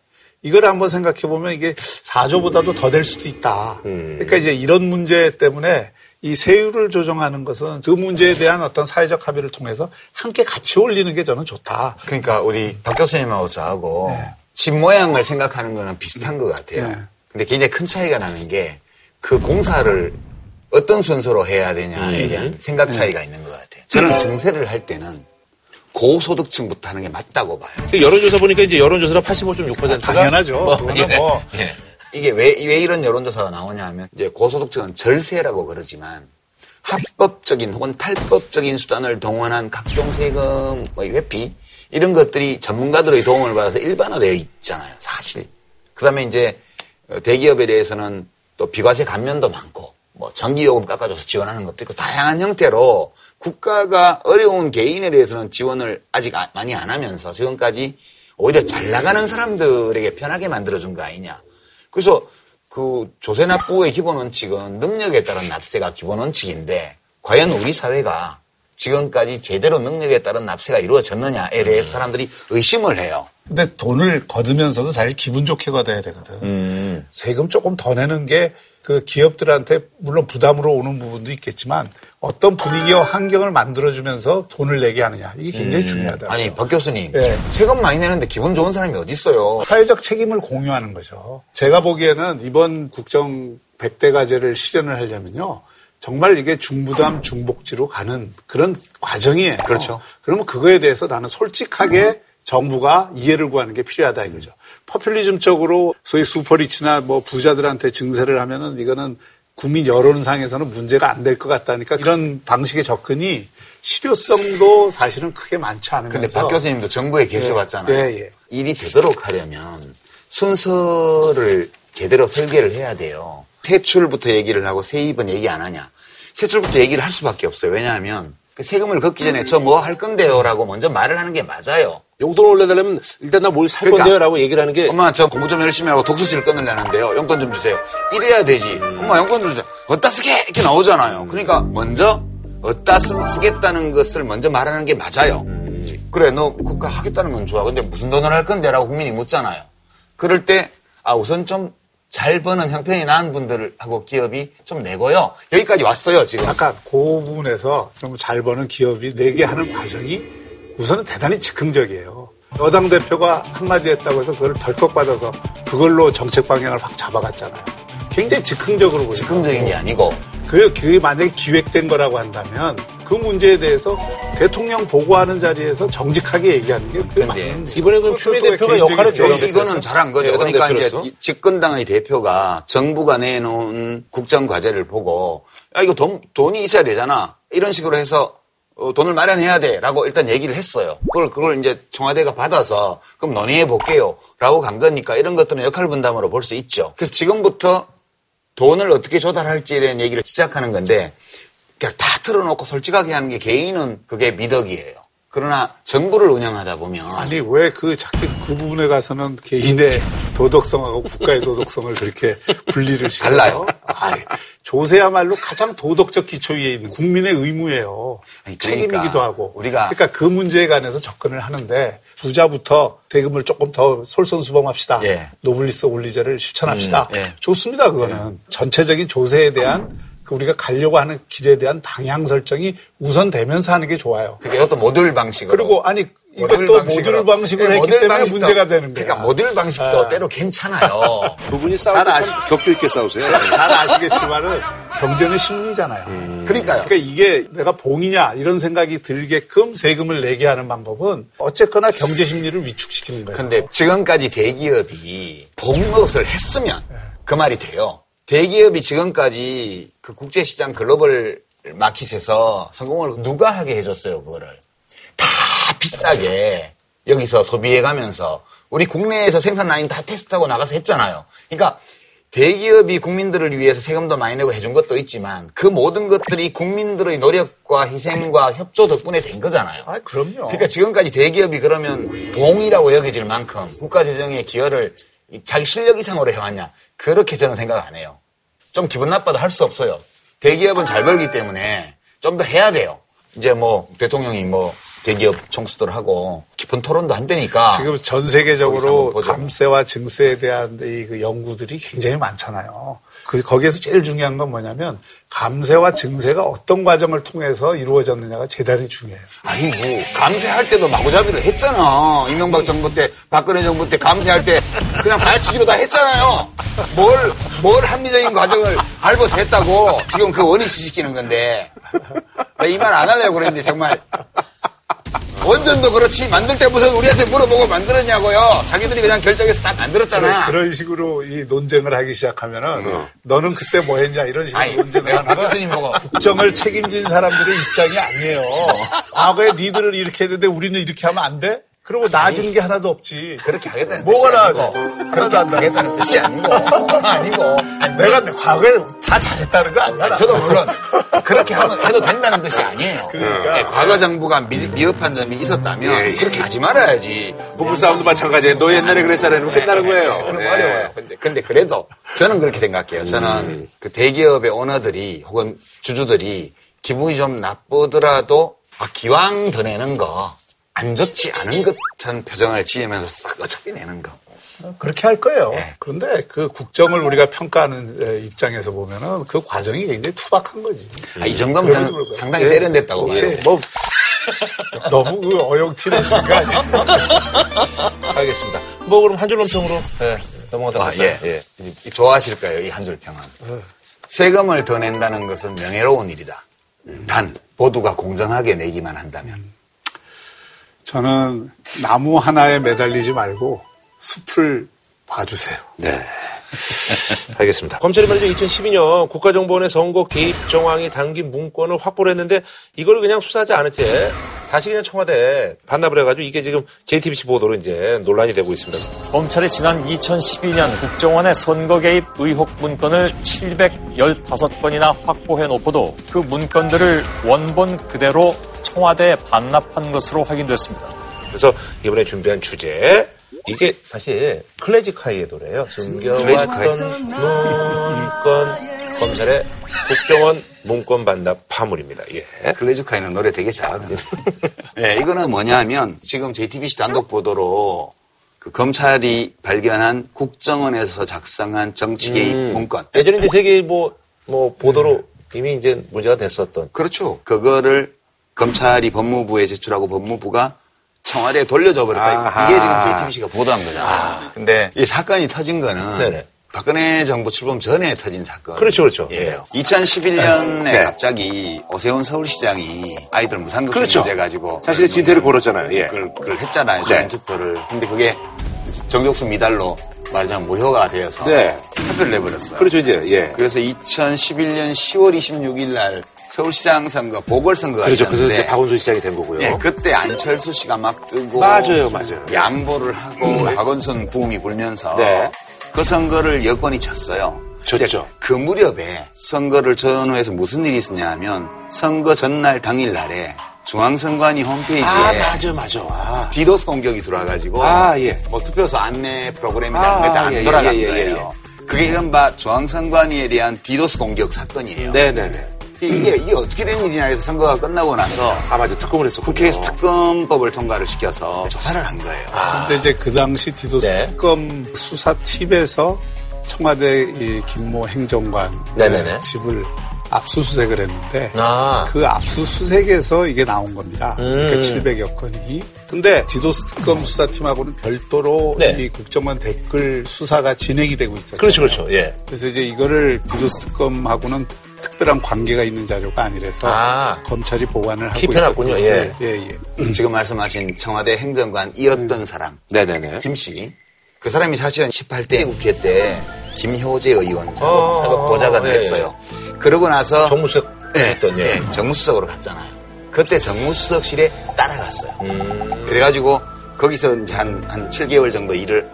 이걸 한번 생각해 보면 이게 4조보다도 더 될 수도 있다. 음. 그러니까 이제 이런 문제 때문에 이 세율을 조정하는 것은 그 문제에 대한 어떤 사회적 합의를 통해서 함께 같이 올리는 게 저는 좋다. 그러니까 우리 박 교수님하고 저하고 네. 집 모양을 생각하는 거는 비슷한 것 같아요. 네. 근데 굉장히 큰 차이가 나는 게 그 공사를 어떤 순서로 해야 되냐에 음. 대한 생각 차이가 네. 있는 것 같아요. 저는 증세를 할 때는 고소득층부터 하는 게 맞다고 봐요. 그 여론조사 보니까 이제 여론조사로 85.6%가 아, 당연하죠. 뭐, 예, 뭐. 예. 이게 왜, 왜 이런 여론조사가 나오냐 하면 이제 고소득층은 절세라고 그러지만 합법적인 혹은 탈법적인 수단을 동원한 각종 세금 뭐 회피 이런 것들이 전문가들의 도움을 받아서 일반화되어 있잖아요. 사실. 그 다음에 이제 대기업에 대해서는 또 비과세 감면도 많고 뭐 전기요금 깎아줘서 지원하는 것도 있고 다양한 형태로 국가가 어려운 개인에 대해서는 지원을 아직 아, 많이 안 하면서 지금까지 오히려 잘 나가는 사람들에게 편하게 만들어준 거 아니냐. 그래서 그 조세납부의 기본 원칙은 능력에 따른 납세가 기본 원칙인데 과연 우리 사회가 지금까지 제대로 능력에 따른 납세가 이루어졌느냐에 대해서 사람들이 의심을 해요. 근데 돈을 거두면서도 사실 기분 좋게 걷어야 되거든. 음. 세금 조금 더 내는 게 그 기업들한테 물론 부담으로 오는 부분도 있겠지만 어떤 분위기와 환경을 만들어주면서 돈을 내게 하느냐. 이게 굉장히 음. 중요하다. 아니, 박 교수님. 네. 세금 많이 내는데 기분 좋은 사람이 어디 있어요? 사회적 책임을 공유하는 거죠. 제가 보기에는 이번 국정 100대 과제를 실현을 하려면요. 정말 이게 중부담 중복지로 가는 그런 과정이에요. 그렇죠. 그러면 그거에 대해서 나는 솔직하게 정부가 이해를 구하는 게 필요하다 이거죠. 퍼퓰리즘적으로 소위 슈퍼리치나 뭐 부자들한테 증세를 하면은 이거는 국민 여론상에서는 문제가 안 될 것 같다니까 이런 방식의 접근이 실효성도 사실은 크게 많지 않으면서. 근데 박 교수님도 정부에 계셔봤잖아요. 예, 예, 예. 일이 되도록 하려면 순서를 제대로 설계를 해야 돼요. 세출부터 얘기를 하고 세입은 얘기 안 하냐. 세출부터 얘기를 할 수밖에 없어요. 왜냐하면 그 세금을 걷기 전에 저 뭐 할 건데요라고 먼저 말을 하는 게 맞아요. 용돈 올려달라면 일단 나 뭘살 그러니까, 건데요 라고 얘기를 하는 게 엄마 저 공부 좀 열심히 하고 독서실 끊으려는데요. 용돈 좀 주세요. 이래야 되지. 엄마 용돈 좀 주세요. 어디다 쓰게 이렇게 나오잖아요. 그러니까 먼저 어디다 쓰, 겠다는 것을 먼저 말하는 게 맞아요. 그래 너 국가 하겠다는 건 좋아. 근데 무슨 돈을 할 건데 라고 국민이 묻잖아요. 그럴 때 아 우선 좀 잘 버는 형편이 나은 분들하고 기업이 좀 내고요. 여기까지 왔어요 지금. 잠깐 그 부분에서 좀 잘 버는 기업이 내게 하는 과정이 우선은 대단히 즉흥적이에요. 여당 대표가 한마디 했다고 해서 그걸 덜컥 받아서 그걸로 정책 방향을 확 잡아갔잖아요. 굉장히 즉흥적으로 보여요. 즉흥적인 게 아니고 그, 그게 만약에 기획된 거라고 한다면 그 문제에 대해서 대통령 보고하는 자리에서 정직하게 얘기하는 게 그게 맞는 거죠. 이번에 그럼 추미애 대표가 역할을 여기 이거는 잘한 거죠. 여당 그러니까 대표로서? 이제 이 집권당의 대표가 정부가 내놓은 국정 과제를 보고 야 이거 돈, 돈이 있어야 되잖아. 이런 식으로 해서 어, 돈을 마련해야 돼라고 일단 얘기를 했어요. 그걸 그걸 이제 청와대가 받아서 그럼 논의해 볼게요라고 간 거니까 이런 것들은 역할 분담으로 볼 수 있죠. 그래서 지금부터 돈을 어떻게 조달할지에 대한 얘기를 시작하는 건데 그냥 다 틀어놓고 솔직하게 하는 게 개인은 그게 미덕이에요. 그러나 정부를 운영하다 보면 아니 왜 그 자꾸 그 부분에 가서는 개인의 도덕성하고 국가의 도덕성을 그렇게 분리를 시켜요? 달라요. 아이, 조세야말로 가장 도덕적 기초 위에 있는 국민의 의무예요. 아니, 그러니까 책임이기도 하고. 우리가- 그러니까 그 문제에 관해서 접근을 하는데 부자부터 세금을 조금 더 솔선수범합시다. 예. 노블리스 오블리제를 실천합시다. 음, 예. 좋습니다. 그거는 전체적인 조세에 대한 그 우리가 가려고 하는 길에 대한 방향 설정이 우선 되면서 하는 게 좋아요. 그게 이것도 모듈 방식으로 그리고 아니 이것도 모듈 방식으로 네, 했기 모듈 때문에 방식도- 문제가 되는 거야. 그러니까 모듈 방식도 아. 때로 괜찮아요. 두 분이 싸울 잘 때참 격조 있게 싸우세요. 잘 아시겠지만은 경제는 심리잖아요. 그러니까요. 그러니까 이게 내가 봉이냐 이런 생각이 들게끔 세금을 내게 하는 방법은 어쨌거나 경제 심리를 위축시키는 거예요. 근데 지금까지 대기업이 본 것을 했으면 그 말이 돼요. 대기업이 지금까지 그 국제시장 글로벌 마켓에서 성공을 누가 하게 해줬어요, 그거를. 다 비싸게 여기서 소비해 가면서 우리 국내에서 생산 라인 다 테스트하고 나가서 했잖아요. 그러니까 대기업이 국민들을 위해서 세금도 많이 내고 해준 것도 있지만 그 모든 것들이 국민들의 노력과 희생과 협조 덕분에 된 거잖아요. 아, 그럼요. 그러니까 지금까지 대기업이 그러면 봉이라고 여겨질 만큼 국가 재정에 기여를 자기 실력 이상으로 해왔냐. 그렇게 저는 생각 안 해요. 좀 기분 나빠도 할 수 없어요. 대기업은 잘 벌기 때문에 좀 더 해야 돼요. 이제 뭐 대통령이 뭐 대기업 총수들 하고 깊은 토론도 한다니까. 지금 전 세계적으로. 감세와 증세에 대한 이 그 연구들이 굉장히 많잖아요. 그 거기에서 제일 중요한 건 뭐냐면 감세와 증세가 어떤 과정을 통해서 이루어졌느냐가 대단히 중요해요. 아니 뭐 감세할 때도 마구잡이로 했잖아. 이명박 정부 때, 박근혜 정부 때 감세할 때 그냥 발치기로 다 했잖아요. 뭘, 뭘 합리적인 과정을 밟아서 했다고 지금 그 원위치 시키는 건데. 이 말 안 하려고 그랬는데 정말. 원전도 그렇지 만들 때 무슨 우리한테 물어보고 만들었냐고요. 자기들이 그냥 결정해서 다 만들었잖아. 그런 식으로 이 논쟁을 하기 시작하면은 너는 그때 뭐 했냐 이런 식으로 아니, 논쟁을 하는 건 보고 국정을 책임진 사람들의 입장이 아니에요. 과거에 니들을 이렇게 했는데 우리는 이렇게 하면 안 돼? 그러고 나아지는 게 하나도 없지. 그렇게 하겠다는 뭐가 뜻이 나아져? 아니고 하나도 그렇게 안. 하겠다는 뜻이 아니고 아니고 아니, 내가 과거에 다 잘했다는 거 아니야? 저도 물론 그렇게 하면 해도 된다는 뜻이 아니에요. 그러니까. 네, 과거 정부가 미, 미흡한 점이 있었다면 예, 예. 그렇게 하지 말아야지. 부부싸움도 마찬가지예요. 너 옛날에 그랬잖아요. 이러면 끝나는 거예요. 그럼 네. 어려워요. 근데, 근데 그래도 저는 그렇게 생각해요. 저는 그 대기업의 오너들이 혹은 주주들이 기분이 좀 나쁘더라도 아, 기왕 더 내는 거 안 좋지 않은 것 같은 표정을 지으면서 싹 어차피 내는 거. 그렇게 할 거예요. 네. 그런데 그 국정을 우리가 평가하는 에, 입장에서 보면은 그 과정이 굉장히 투박한 거지. 아, 이 정도면 저는 상당히 거예요. 세련됐다고 봐요. 오케이. 뭐 너무 그 어영티는 거 아니야? 알겠습니다. 뭐 그럼 한 줄 논평으로 네, 넘어가도록 아, 할까요? 예. 이- 좋아하실 거예요, 이 한 줄 평은. 세금을 더 낸다는 것은 명예로운 일이다. 단, 모두가 공정하게 내기만 한다면. 저는 나무 하나에 매달리지 말고 숲을 봐주세요. 네. 알겠습니다. 검찰이 말이죠. 2012년 국가정보원의 선거 개입 정황이 담긴 문건을 확보를 했는데 이걸 그냥 수사하지 않은 채 다시 그냥 청와대에 반납을 해가지고 이게 지금 JTBC 보도로 이제 논란이 되고 있습니다. 검찰이 지난 2012년 국정원의 선거 개입 의혹 문건을 715건이나 확보해 놓고도 그 문건들을 원본 그대로 청와대에 반납한 것으로 확인됐습니다. 그래서 이번에 준비한 주제 이게 사실 클래식하이의 노래예요. 숨겨왔던 문건 검찰의 국정원 문건 반납 파물입니다. 예. 클래식하이는 노래 되게 잘하거든요. 예, 이거는 뭐냐면 지금 JTBC 단독 보도로 그 검찰이 발견한 국정원에서 작성한 정치 개입 음. 문건. 예전에 이제 세계 뭐, 뭐 보도로 이미 이제 문제가 됐었던 그렇죠. 그거를 검찰이 법무부에 제출하고 법무부가 청와대에 돌려줘 버렸다. 아하. 이게 지금 JTBC가 보도한 거잖아요. 근데 이 사건이 터진 거는 네네. 박근혜 정부 출범 전에 터진 사건. 그렇죠, 그렇죠. 예. 2011년에 네. 갑자기 오세훈 서울시장이 아이들 무상급식 그렇죠. 문제 가지고 사실은 진퇴를 걸었잖아요. 예. 그걸, 그걸 했잖아요. 네. 수면투표를. 근데 그게 정족수 미달로 말하자면 무효가 되어서 네. 사표를 내버렸어요. 그렇죠, 이제. 예. 그래서 2011년 10월 26일 날 서울시장 선거 보궐선거가 그렇죠. 그래서 있었는데 이제 박원순 시장이 된 거고요. 예, 그때 안철수 씨가 막 뜨고 맞아요, 맞아요. 양보를 하고 박원순 부음이 불면서 네. 그 선거를 여권이 졌어요. 졌죠. 그 무렵에 선거를 전후해서 무슨 일이 있었냐 하면 선거 전날 당일 날에 중앙선관위 홈페이지에 아, 맞아, 맞아. 아, 디도스 공격이 들어와가지고 아, 예. 뭐 투표소 안내 프로그램이라는 아, 게다안 예, 예, 돌아간 예, 예, 거예요. 그게 이른바 중앙선관위에 대한 디도스 공격 사건이에요. 네네네. 이게, 이게 어떻게 된 일이냐 해서 선거가 끝나고 나서 아, 맞아. 특검을 했었고. 국회에서 특검법을 통과를 시켜서 조사를 한 거예요. 근데 이제 그 당시 디도스 네. 특검 수사팀에서 청와대 이 김모 행정관 네네네. 집을 압수수색을 했는데 아. 그 압수수색에서 이게 나온 겁니다. 음. 그러니까 700여 건이. 근데 디도스 특검 수사팀하고는 별도로 네. 이 국정원 댓글 수사가 진행이 되고 있었죠. 그렇죠, 그렇죠. 예. 그래서 이제 이거를 디도스 특검하고는 특별한 관계가 있는 자료가 아니라서 아. 검찰이 보관을 하고. 있었죠. 예. 예, 예. 지금 말씀하신 청와대 행정관이었던 사람, 네네네. 김 씨. 그 사람이 사실은 18대 국회 때 김효재 의원 어, 사법 보좌관을 예. 했어요. 그러고 나서 정무수석 예, 했던, 예. 예, 정무수석으로 갔잖아요. 그때 정무수석실에 따라갔어요. 음. 그래가지고 거기서 이제 한, 한 7개월 정도 일을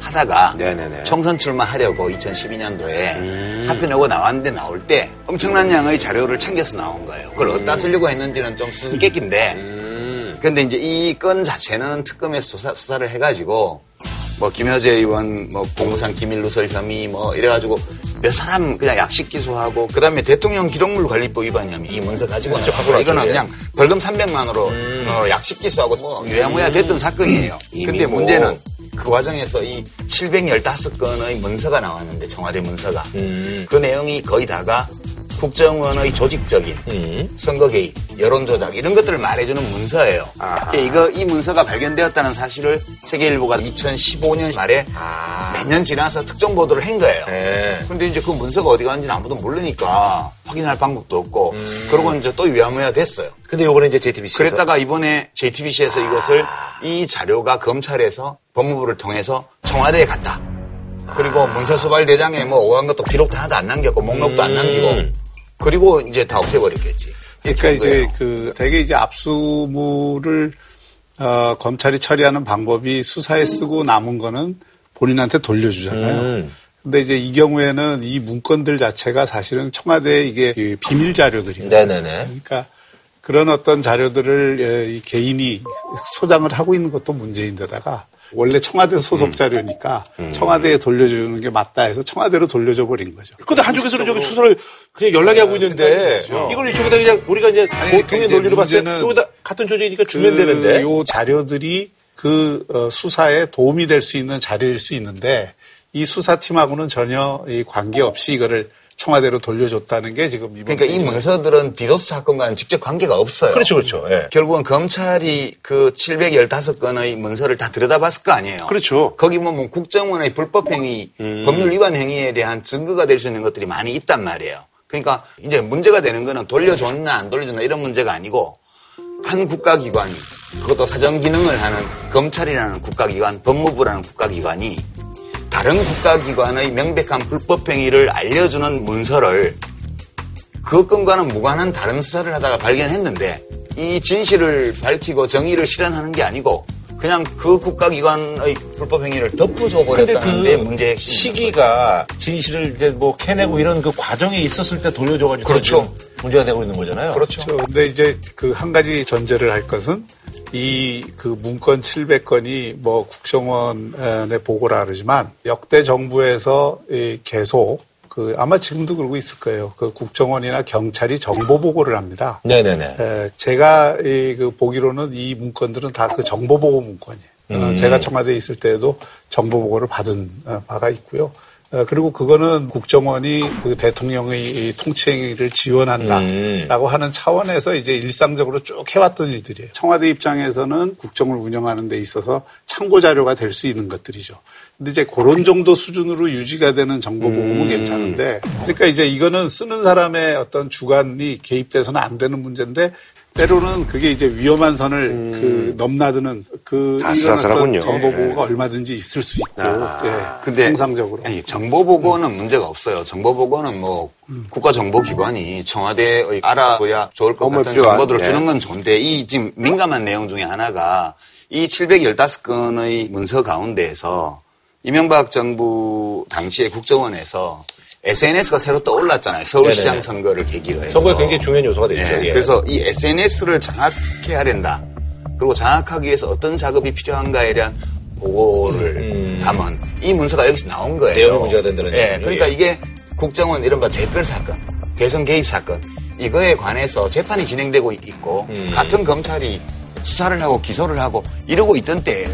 하다가 네네네. 총선 출마하려고 2012년도에 음. 사표 내고 나왔는데 나올 때 엄청난 양의 자료를 챙겨서 나온 거예요. 그걸 어디다 쓰려고 했는지는 좀 수수께끼인데 음. 근데 이제 이 건 자체는 특검에서 수사, 수사를 해가지고 뭐 김효재 의원 뭐 공무상 기밀 누설 혐의 뭐 이래가지고 몇 사람 그냥 약식 기소하고 그다음에 대통령 기록물 관리법 위반이면 이 문서 가지고. 나서 이거는 예. 그냥 벌금 300만으로 음. 어, 약식 기소하고 뭐 유야무야 됐던 사건이에요. 근데 뭐. 문제는 그 과정에서 이 715건의 문서가 나왔는데 청와대 문서가 음. 그 내용이 거의 다가 국정원의 조직적인 음. 선거 개입, 여론 조작 이런 것들을 말해주는 문서예요. 근데 이거 이 문서가 발견되었다는 사실을 세계일보가 2015년 말에 아. 몇년 지나서 특정 보도를 한 거예요. 네. 근데 이제 그 문서가 어디 갔는지는 아무도 모르니까 확인할 방법도 없고 음. 그러고 이제 또 위야무야 됐어요. 근데 요번에 이제 JTBC. 그랬다가 이번에 JTBC에서 이것을 이 자료가 검찰에서 법무부를 통해서 청와대에 갔다. 그리고 문서수발대장에 뭐 오간 것도 기록도 하나도 안 남겼고 목록도 안 남기고 음. 그리고 이제 다 없애버렸겠지. 그러니까 한 이제. 그 대개 이제 압수물을 어, 검찰이 처리하는 방법이 수사에 쓰고 남은 거는 본인한테 돌려주잖아요. 음. 근데 이제 이 경우에는 이 문건들 자체가 사실은 청와대 이게 그 비밀 자료들이에요. 네네네. 그러니까 그런 어떤 자료들을 예, 이 개인이 소장을 하고 있는 것도 문제인데다가 원래 청와대 소속 자료니까 청와대에 돌려주는 게 맞다 해서 청와대로 돌려줘 버린 거죠. 근데 한쪽에서는 저기 수사를 그냥 연락이 하고 있는데 이걸 이쪽에다 그냥 우리가 이제 보통의 이제 논리로 봤을 때 저기다 같은 조직이니까 주면 되는데. 요 자료들이 그 어, 수사에 도움이 될 수 있는 자료일 수 있는데 이 수사팀하고는 전혀 이 관계 없이 이거를 청와대로 돌려줬다는 게 지금 그러니까 이 문서들은 디도스 사건과는 직접 관계가 없어요. 그렇죠, 그렇죠. 예. 결국은 검찰이 그 715건의 문서를 다 들여다봤을 거 아니에요. 그렇죠. 거기 뭐, 뭐 국정원의 불법 행위, 음. 법률 위반 행위에 대한 증거가 될 수 있는 것들이 많이 있단 말이에요. 그러니까 이제 문제가 되는 거는 돌려줬나 안 돌려줬나 이런 문제가 아니고 한 국가기관이 그것도 사정 기능을 하는 검찰이라는 국가기관, 법무부라는 국가기관이 다른 국가기관의 명백한 불법행위를 알려주는 문서를 그 건과는 무관한 다른 수사를 하다가 발견했는데 이 진실을 밝히고 정의를 실현하는 게 아니고 그냥 그 국가기관의 불법행위를 덮어줘 버렸다는 데 문제의 핵심인 시기가 진실을 이제 뭐 캐내고 이런 그 과정에 있었을 때 돌려줘가지고 그렇죠. 문제가 되고 있는 거잖아요. 그렇죠. 그렇죠. 근데 이제 그 한 가지 전제를 할 것은 이 그 문건 700건이 뭐 국정원의 보고라 그러지만 역대 정부에서 계속 그 아마 지금도 그러고 있을 거예요. 그 국정원이나 경찰이 정보 보고를 합니다. 네네네. 에, 제가 이, 그 보기로는 이 문건들은 다 그 정보 보고 문건이에요. 어, 음. 어, 제가 청와대에 있을 때에도 정보 보고를 받은 어, 바가 있고요. 어, 그리고 그거는 국정원이 그 대통령의 통치행위를 지원한다라고 음. 하는 차원에서 이제 일상적으로 쭉 해왔던 일들이에요. 청와대 입장에서는 국정을 운영하는 데 있어서 참고 자료가 될 수 있는 것들이죠. 근데 이제 그런 정도 수준으로 유지가 되는 정보 보고는 음. 괜찮은데 그러니까 이제 이거는 쓰는 사람의 어떤 주관이 개입돼서는 안 되는 문제인데 때로는 그게 이제 위험한 선을 음. 그 넘나드는 그 아슬아슬하군요. 정보 보고가 예. 얼마든지 있을 수 있고 아. 예. 근데 통상적으로 아니, 정보 보고는 음. 문제가 없어요. 정보 보고는 뭐 음. 국가정보기관이 청와대의 알아야 좋을 것 같은 정보들을 예. 주는 건 좋은데 이 지금 민감한 내용 중에 하나가 이 715건의 문서 가운데에서 이명박 정부 당시에 국정원에서 SNS가 새로 떠올랐잖아요. 서울시장 네네. 선거를 계기로 해서. 선거에 굉장히 중요한 요소가 되죠. 네, 예. 그래서 이 SNS를 장악해야 된다. 그리고 장악하기 위해서 어떤 작업이 필요한가에 대한 보고를 음. 담은 이 문서가 여기서 나온 거예요. 내용 문제가 된다는 예, 얘기. 그러니까 이게 국정원 이른바 댓글 사건, 대선 개입 사건 이거에 관해서 재판이 진행되고 있고 음. 같은 검찰이 수사를 하고 기소를 하고 이러고 있던 때예요.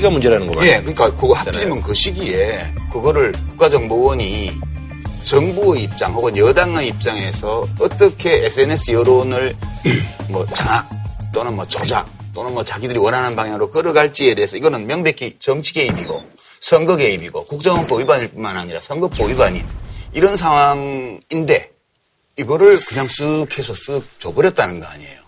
시기가 문제라는 거가요 예, 그러니까 그거 하필이면 그 시기에 그거를 국가정보원이 정부의 입장 혹은 여당의 입장에서 어떻게 SNS 여론을 뭐 장악 또는 뭐 조작 또는 뭐 자기들이 원하는 방향으로 끌어갈지에 대해서 이거는 명백히 정치 개입이고 선거 개입이고 국정원법 위반일 뿐만 아니라 선거법 위반인 이런 상황인데 이거를 그냥 쓱 해서 쓱 줘버렸다는 거 아니에요.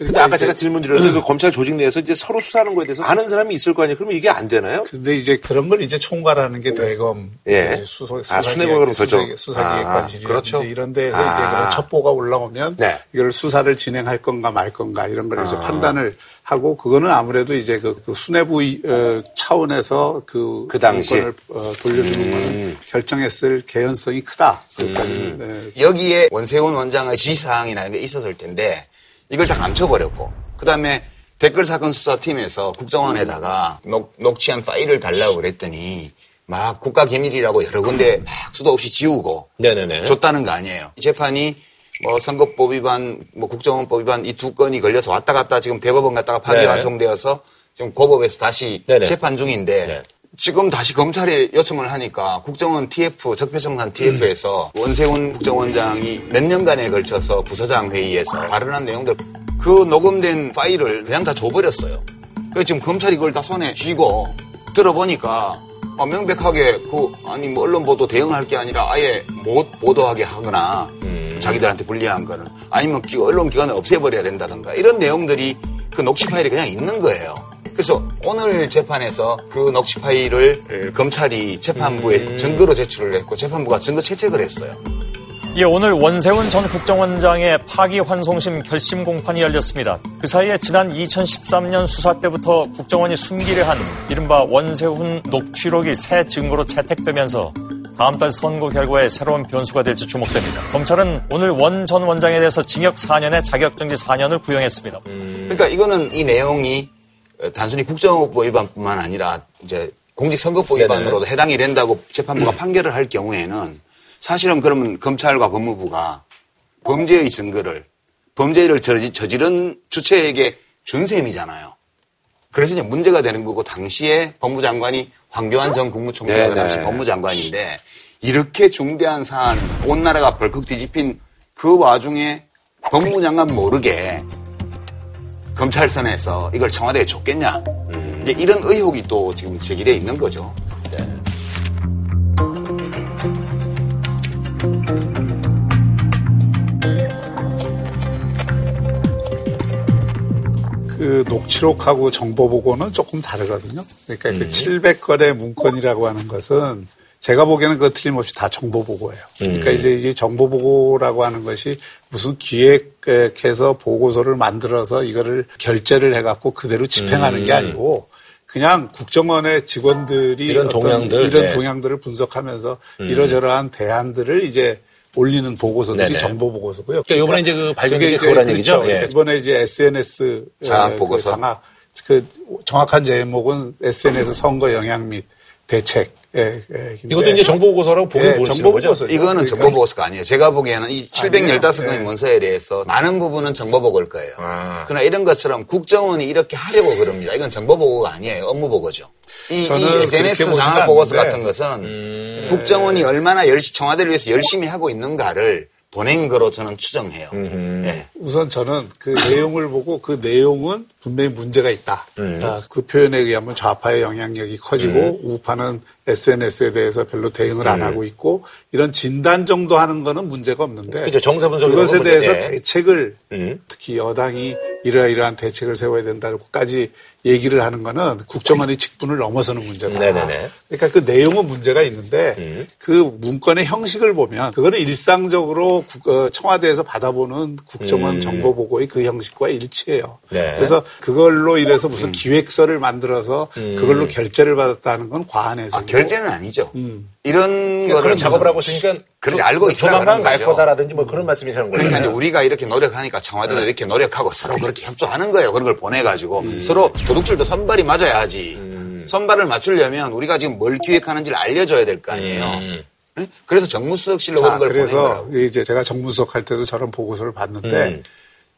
근데 아까 제가 질문 드렸는데 그 검찰 조직 내에서 이제 서로 수사하는 거에 대해서 아는 사람이 있을 거 아니에요? 그러면 이게 안 되나요? 근데 이제 그런 걸 이제 총괄하는 게 대검 예. 수사 아, 결정 수사기획관실 아, 그렇죠. 이런 데에서 아. 이제 그런 첩보가 올라오면 네. 이걸 수사를 진행할 건가 말 건가 이런 걸 아. 이제 판단을 하고 그거는 아무래도 이제 그, 그 수뇌부 어, 차원에서 그, 그 당시에 어, 돌려주는 음. 거는 결정했을 개연성이 크다. 음. 네. 여기에 원세훈 원장의 지시사항이나 이런 게 있었을 텐데 이걸 다 감춰버렸고 그다음에 댓글 사건 수사팀에서 국정원에다가 녹, 녹취한 파일을 달라고 그랬더니 막 국가 기밀이라고 여러 군데 막 수도 없이 지우고 네네네. 줬다는 거 아니에요. 재판이 뭐 선거법 위반, 뭐 국정원법 위반 이 두 건이 걸려서 왔다 갔다 지금 대법원 갔다가 파기환송되어서 지금 고법에서 다시 네네. 재판 중인데 네. 지금 다시 검찰에 요청을 하니까 국정원 TF 적폐청산 TF에서 음. 원세훈 국정원장이 몇 년간에 걸쳐서 부서장 회의에서 발언한 내용들 그 녹음된 파일을 그냥 다 줘버렸어요. 그 지금 검찰이 그걸 다 손에 쥐고 들어보니까 어, 명백하게 그 아니 뭐 언론 보도 대응할 게 아니라 아예 못 보도하게 하거나 음. 자기들한테 불리한 거는 아니면 언론 기관을 없애버려야 된다든가 이런 내용들이 그 녹취 파일에 그냥 있는 거예요. 그래서 오늘 재판에서 그 녹취 파일을 검찰이 재판부에 음. 증거로 제출을 했고 재판부가 증거 채택을 했어요. 예, 오늘 원세훈 전 국정원장의 파기환송심 결심 공판이 열렸습니다. 그 사이에 지난 2013년 수사 때부터 국정원이 숨기려 한 이른바 원세훈 녹취록이 새 증거로 채택되면서 다음 달 선거 결과에 새로운 변수가 될지 주목됩니다. 검찰은 오늘 원 전 원장에 대해서 징역 4년에 자격정지 4년을 구형했습니다. 음... 그러니까 이거는 이 내용이 단순히 국정법 위반뿐만 아니라 이제 공직선거법 위반으로도 해당이 된다고 재판부가 판결을 할 경우에는 사실은 그러면 검찰과 법무부가 범죄의 증거를 범죄를 저지른 주체에게 준 셈이잖아요. 그래서 이제 문제가 되는 거고 당시에 법무장관이 황교안 전 국무총리가 네, 당시 법무장관인데 이렇게 중대한 사안 온 나라가 벌컥 뒤집힌 그 와중에 법무장관 모르게 검찰선에서 이걸 청와대에 줬겠냐. 음. 이제 이런 의혹이 또 지금 제기되어 있는 거죠. 네. 그 녹취록하고 정보 보고는 조금 다르거든요. 그러니까 그 음. 그 700건의 문건이라고 하는 것은 제가 보기에는 그 틀림없이 다 정보 보고예요. 그러니까 음. 이제 이 정보 보고라고 하는 것이 무슨 기획해서 보고서를 만들어서 이거를 결제를 해갖고 그대로 집행하는 음. 게 아니고 그냥 국정원의 직원들이 이런 동향들 이런 네. 동향들을 분석하면서 음. 이러저러한 대안들을 이제 올리는 보고서들이 네네. 정보 보고서고요. 그러니까 이번에 이제 그 발견된 게 그렇죠. 얘기죠. 예. 이번에 이제 SNS 장학 보고서 그 장학 그 정확한 제목은 SNS 선거 영향 및 대책. 예, 예, 이것도 이제 정보보고서라고 보긴 예, 정보보고서. 이거는 그러니까. 정보보고서가 아니에요. 제가 보기에는 이 715건의 예. 문서에 대해서 많은 부분은 정보보고일 거예요. 아. 그러나 이런 것처럼 국정원이 이렇게 하려고 그럽니다. 이건 정보보고가 아니에요. 업무보고죠. 이, 이 SNS 장학보고서 같은 것은 음. 국정원이 얼마나 열심히 청와대를 위해서 열심히 하고 있는가를 보낸 거로 저는 추정해요. 네. 우선 저는 그 내용을 보고 그 내용은 분명히 문제가 있다. 음. 아, 그 표현에 의하면 좌파의 영향력이 커지고 음. 우파는 SNS에 대해서 별로 대응을 음. 안 하고 있고 이런 진단 정도 하는 거는 문제가 없는데 그렇죠. 정세 분석 그것에 대해서 네. 대책을 음. 특히 여당이 이러이러한 대책을 세워야 된다고까지 얘기를 하는 거는 국정원의 직분을 넘어서는 문제다. 네네네. 그러니까 그 내용은 문제가 있는데 음. 그 문건의 형식을 보면 그거는 일상적으로 어, 청와대에서 받아보는 국정원 음. 정보 보고의 그 형식과 일치해요. 네. 그래서 그걸로 인해서 무슨 음. 기획서를 만들어서 음. 그걸로 결제를 받았다는 건 과한 해석. 아, 결제는 아니죠. 음. 이런 그러니까 그런 작업을 하고 있으니까 그렇지 알고 조만간 갈 거다라든지 뭐 그런 말씀이시는 거예요. 그러니까 이제 우리가 이렇게 노력하니까 청와대도 네. 이렇게 노력하고 서로 그렇게 협조하는 거예요. 그런 걸 보내가지고 음. 서로 도둑질도 선발이 맞아야 하지. 음. 선발을 맞추려면 우리가 지금 뭘 기획하는지를 알려줘야 될 거 아니에요. 음. 그래서 정무수석실로 그런 걸 그래서 이제 제가 정무수석 할 때도 저런 보고서를 봤는데 음.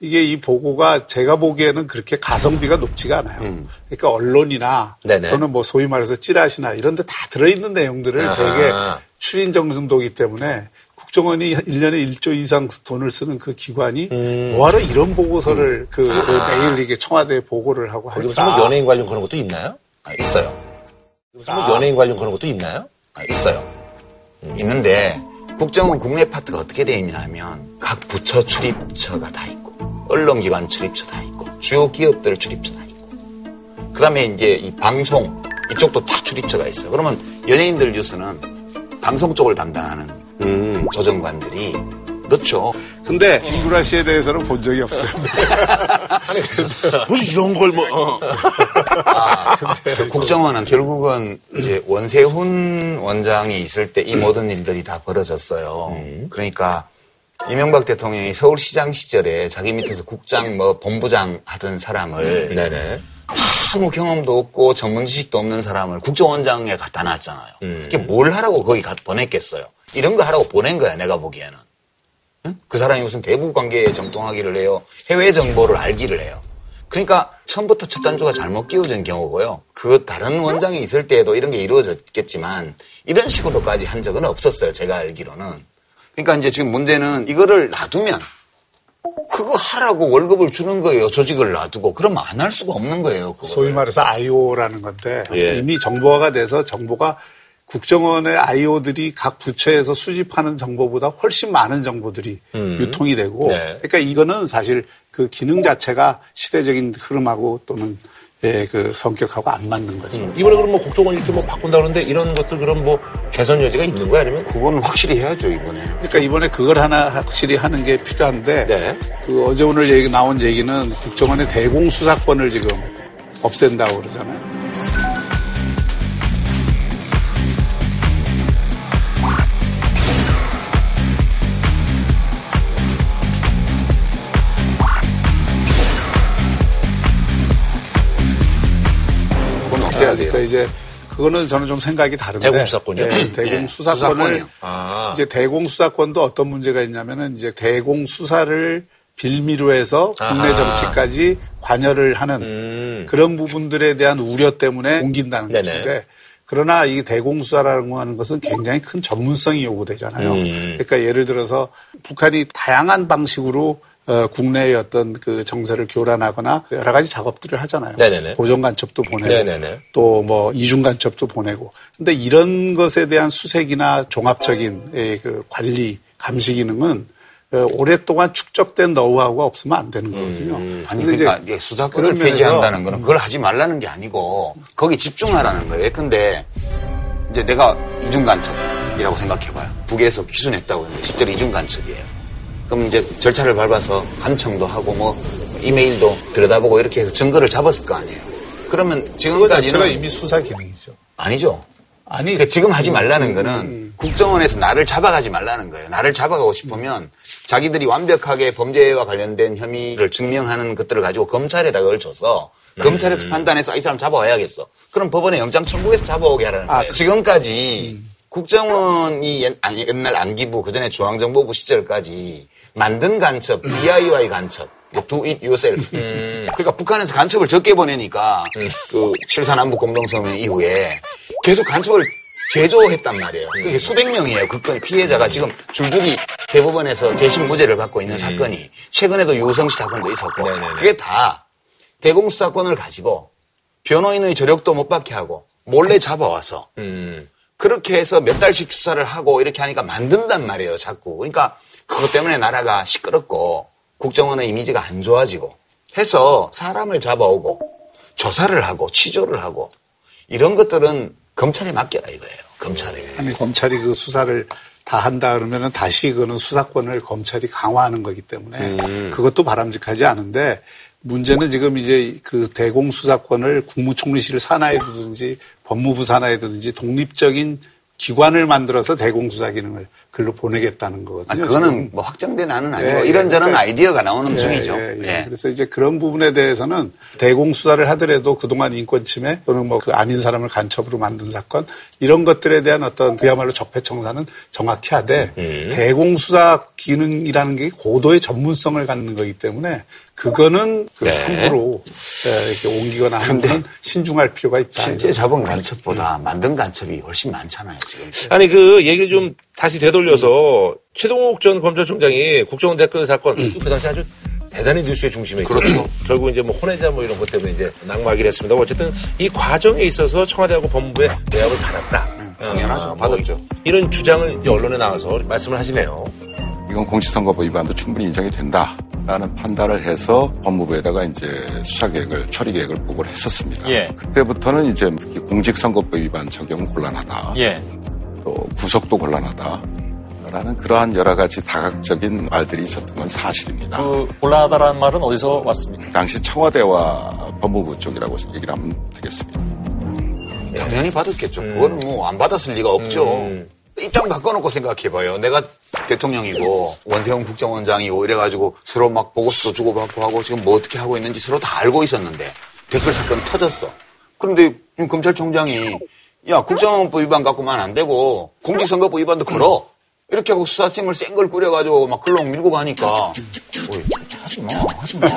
이게 이 보고가 제가 보기에는 그렇게 가성비가 높지가 않아요. 음. 그러니까 언론이나 네네. 또는 뭐 소위 말해서 찌라시나 이런 데 다 들어있는 내용들을 아하. 되게 추린 정도이기 때문에 국정원이 1년에 1조 이상 돈을 쓰는 그 기관이 음. 뭐하러 이런 보고서를 음. 그, 그 매일 이게 청와대에 보고를 하고 할까? 뭐 연예인 관련 그런 것도 있나요? 아, 있어요. 뭐 아. 연예인 관련 그런 것도 있나요? 아, 있어요. 음. 있는데 국정원 국내 파트가 어떻게 되어 있냐 하면 각 부처 출입처가 다 있고 언론기관 출입처 다 있고 주요 기업들 출입처 다 있고 그 다음에 이제 이 방송 이쪽도 다 출입처가 있어요. 그러면 연예인들 뉴스는 방송 쪽을 담당하는 음. 조정관들이 넣죠. 근데 김구라 씨에 대해서는 본 적이 없어요. 아니, 뭐 이런 걸 뭐. 어. 아, 근데 국정원은 결국은 이제 원세훈 원장이 있을 때 이 모든 일들이 다 벌어졌어요. 음. 그러니까 이명박 대통령이 서울시장 시절에 자기 밑에서 국장 뭐 본부장 하던 사람을 네네. 아무 경험도 없고 전문 지식도 없는 사람을 국정원장에 갖다 놨잖아요. 음. 그게 뭘 하라고 거기 갖다 보냈겠어요. 이런 거 하라고 보낸 거야 내가 보기에는. 응? 그 사람이 무슨 대북 관계에 정통하기를 해요. 해외 정보를 알기를 해요. 그러니까 처음부터 첫 단추가 잘못 끼워진 경우고요. 그 다른 원장이 있을 때에도 이런 게 이루어졌겠지만 이런 식으로까지 한 적은 없었어요. 제가 알기로는. 그러니까 이제 지금 문제는 이거를 놔두면 그거 하라고 월급을 주는 거예요. 조직을 놔두고. 그러면 안 할 수가 없는 거예요. 그거를. 소위 말해서 IO라는 건데 예. 이미 정보화가 돼서 정보가 국정원의 IO들이 각 부처에서 수집하는 정보보다 훨씬 많은 정보들이 음. 유통이 되고 네. 그러니까 이거는 사실 그 기능 자체가 시대적인 흐름하고 또는 예, 그 성격하고 안 맞는 거죠. 음. 이번에 그럼 뭐 국정원 이렇게 뭐 바꾼다 그러는데 이런 것들 그럼 뭐 개선 여지가 있는 거야 아니면? 그건 확실히 해야죠 이번에. 그러니까 이번에 그걸 하나 확실히 하는 게 필요한데 네. 그 어제 오늘 얘기 나온 얘기는 국정원의 대공 수사권을 지금 없앤다고 그러잖아요. 그러니까 이제 그거는 저는 좀 생각이 다른데. 대공 수사권이요? 네, 대공 네. 수사권을 아. 이제 대공 수사권도 어떤 문제가 있냐면은 이제 대공 수사를 빌미로 해서 국내 정치까지 관여를 하는 음. 그런 부분들에 대한 우려 때문에 옮긴다는 네네. 것인데 그러나 이 대공수사라는 하는 것은 굉장히 큰 전문성이 요구되잖아요. 음. 그러니까 예를 들어서 북한이 다양한 방식으로 어, 국내의 어떤 그 정세를 교란하거나 여러 가지 작업들을 하잖아요. 네네네. 보정 간첩도 보내고 또 뭐 이중 간첩도 보내고. 근데 이런 것에 대한 수색이나 종합적인 그 관리 감시 기능은 어, 오랫동안 축적된 노하우가 없으면 안 되는 거거든요. 음, 아니 그러니까 이제 수사권을 폐지한다는 거는 그걸 하지 말라는 게 아니고 거기 집중하라는 거예요. 근데 이제 내가 이중 간첩이라고 생각해봐요. 북에서 귀순했다고 했는데 실제로 이중 간첩이에요. 그럼 이제 절차를 밟아서 간청도 하고 뭐 이메일도 들여다보고 이렇게 해서 증거를 잡았을 거 아니에요. 그러면 지금까지는 이미 수사 기능이죠. 아니죠. 아니 그러니까 지금 하지 말라는 음, 거는 음. 국정원에서 나를 잡아가지 말라는 거예요. 나를 잡아가고 싶으면 자기들이 완벽하게 범죄와 관련된 혐의를 증명하는 것들을 가지고 검찰에다 그걸 줘서 음. 검찰에서 판단해서 이 사람 잡아와야겠어. 그럼 법원에 영장 청구해서 잡아오게 하라는 아, 거예요. 아, 지금까지 음. 국정원이 옛, 아니, 옛날 안기부 그 전에 중앙정보부 시절까지 만든 간첩, DIY 간첩 do it yourself. 음. 그러니까 북한에서 간첩을 적게 보내니까 음. 그 실산안보 공동성명 이후에 계속 간첩을 제조했단 말이에요. 그게 수백 명이에요. 그 건이 피해자가 지금 줄줄이 대법원에서 재심 무죄를 받고 있는 음. 사건이 최근에도 유성씨 사건도 있었고 네네네. 그게 다 대공수사권을 가지고 변호인의 저력도 못 받게 하고 몰래 잡아와서 음. 그렇게 해서 몇 달씩 수사를 하고 이렇게 하니까 만든단 말이에요. 자꾸. 그러니까 그것 때문에 나라가 시끄럽고 국정원의 이미지가 안 좋아지고 해서 사람을 잡아오고 조사를 하고 취조를 하고 이런 것들은 검찰에 맡겨라 이거예요. 검찰에. 아니 검찰이 그 수사를 다 한다 그러면은 다시 그거는 수사권을 검찰이 강화하는 거기 때문에 음. 그것도 바람직하지 않은데 문제는 지금 이제 그 대공 수사권을 국무총리실 산하에 두든지 법무부 산하에 두든지 독립적인 기관을 만들어서 대공수사 기능을 글로 보내겠다는 거거든요. 아, 그거는 지금. 뭐 확정된 안은 아니고 예, 이런저런 예, 아이디어가 나오는 예, 중이죠. 예, 예, 예, 그래서 이제 그런 부분에 대해서는 대공수사를 하더라도 그동안 인권 침해 또는 뭐 그 아닌 사람을 간첩으로 만든 사건 이런 것들에 대한 어떤 그야말로 적폐청산은 정확히 하되 음. 대공수사 기능이라는 게 고도의 전문성을 갖는 거기 때문에 그거는 그 네. 함부로 예, 이렇게 옮기거나 하면 신중할 필요가 있다. 실제 잡은 간첩보다 만든 간첩이 훨씬 많잖아요, 지금. 아니, 그 얘기를 좀 다시 되돌려서 음. 최동욱 전 검찰총장이 국정원 댓글 사건, 음. 그 당시 아주 대단히 뉴스의 중심에 있었죠. 그렇죠. 결국 이제 뭐 혼외자 뭐 이런 것 때문에 이제 낙마하기로 했습니다. 어쨌든 이 과정에 있어서 청와대하고 법무부의 대합을 받았다. 음, 당연하죠. 아, 받았죠. 뭐 이런 주장을 언론에 나와서 말씀을 하시네요. 이건 공직선거법 위반도 충분히 인정이 된다. 라는 판단을 해서 법무부에다가 이제 수사 계획을 처리 계획을 보고를 했었습니다. 예. 그때부터는 이제 특히 공직선거법 위반 적용은 곤란하다. 예. 또 구속도 곤란하다. 라는 그러한 여러 가지 다각적인 말들이 있었던 건 사실입니다. 그 곤란하다라는 말은 어디서 왔습니까? 당시 청와대와 법무부 쪽이라고 얘기를 하면 되겠습니다. 당연히 받았겠죠. 음. 그거는 뭐안 받았을 리가 없죠. 음. 입장 바꿔놓고 생각해봐요. 내가 대통령이고 원세훈 국정원장이고 이래가지고 서로 막 보고서도 주고받고 하고 지금 뭐 어떻게 하고 있는지 서로 다 알고 있었는데 댓글 사건이 터졌어. 그런데 검찰총장이 야 국정원법 위반 갖고만 안 되고 공직선거법 위반도 걸어. 이렇게 하고 수사팀을 센 걸 꾸려가지고 막 글로 밀고 가니까 어이, 하지 마, 하지 마,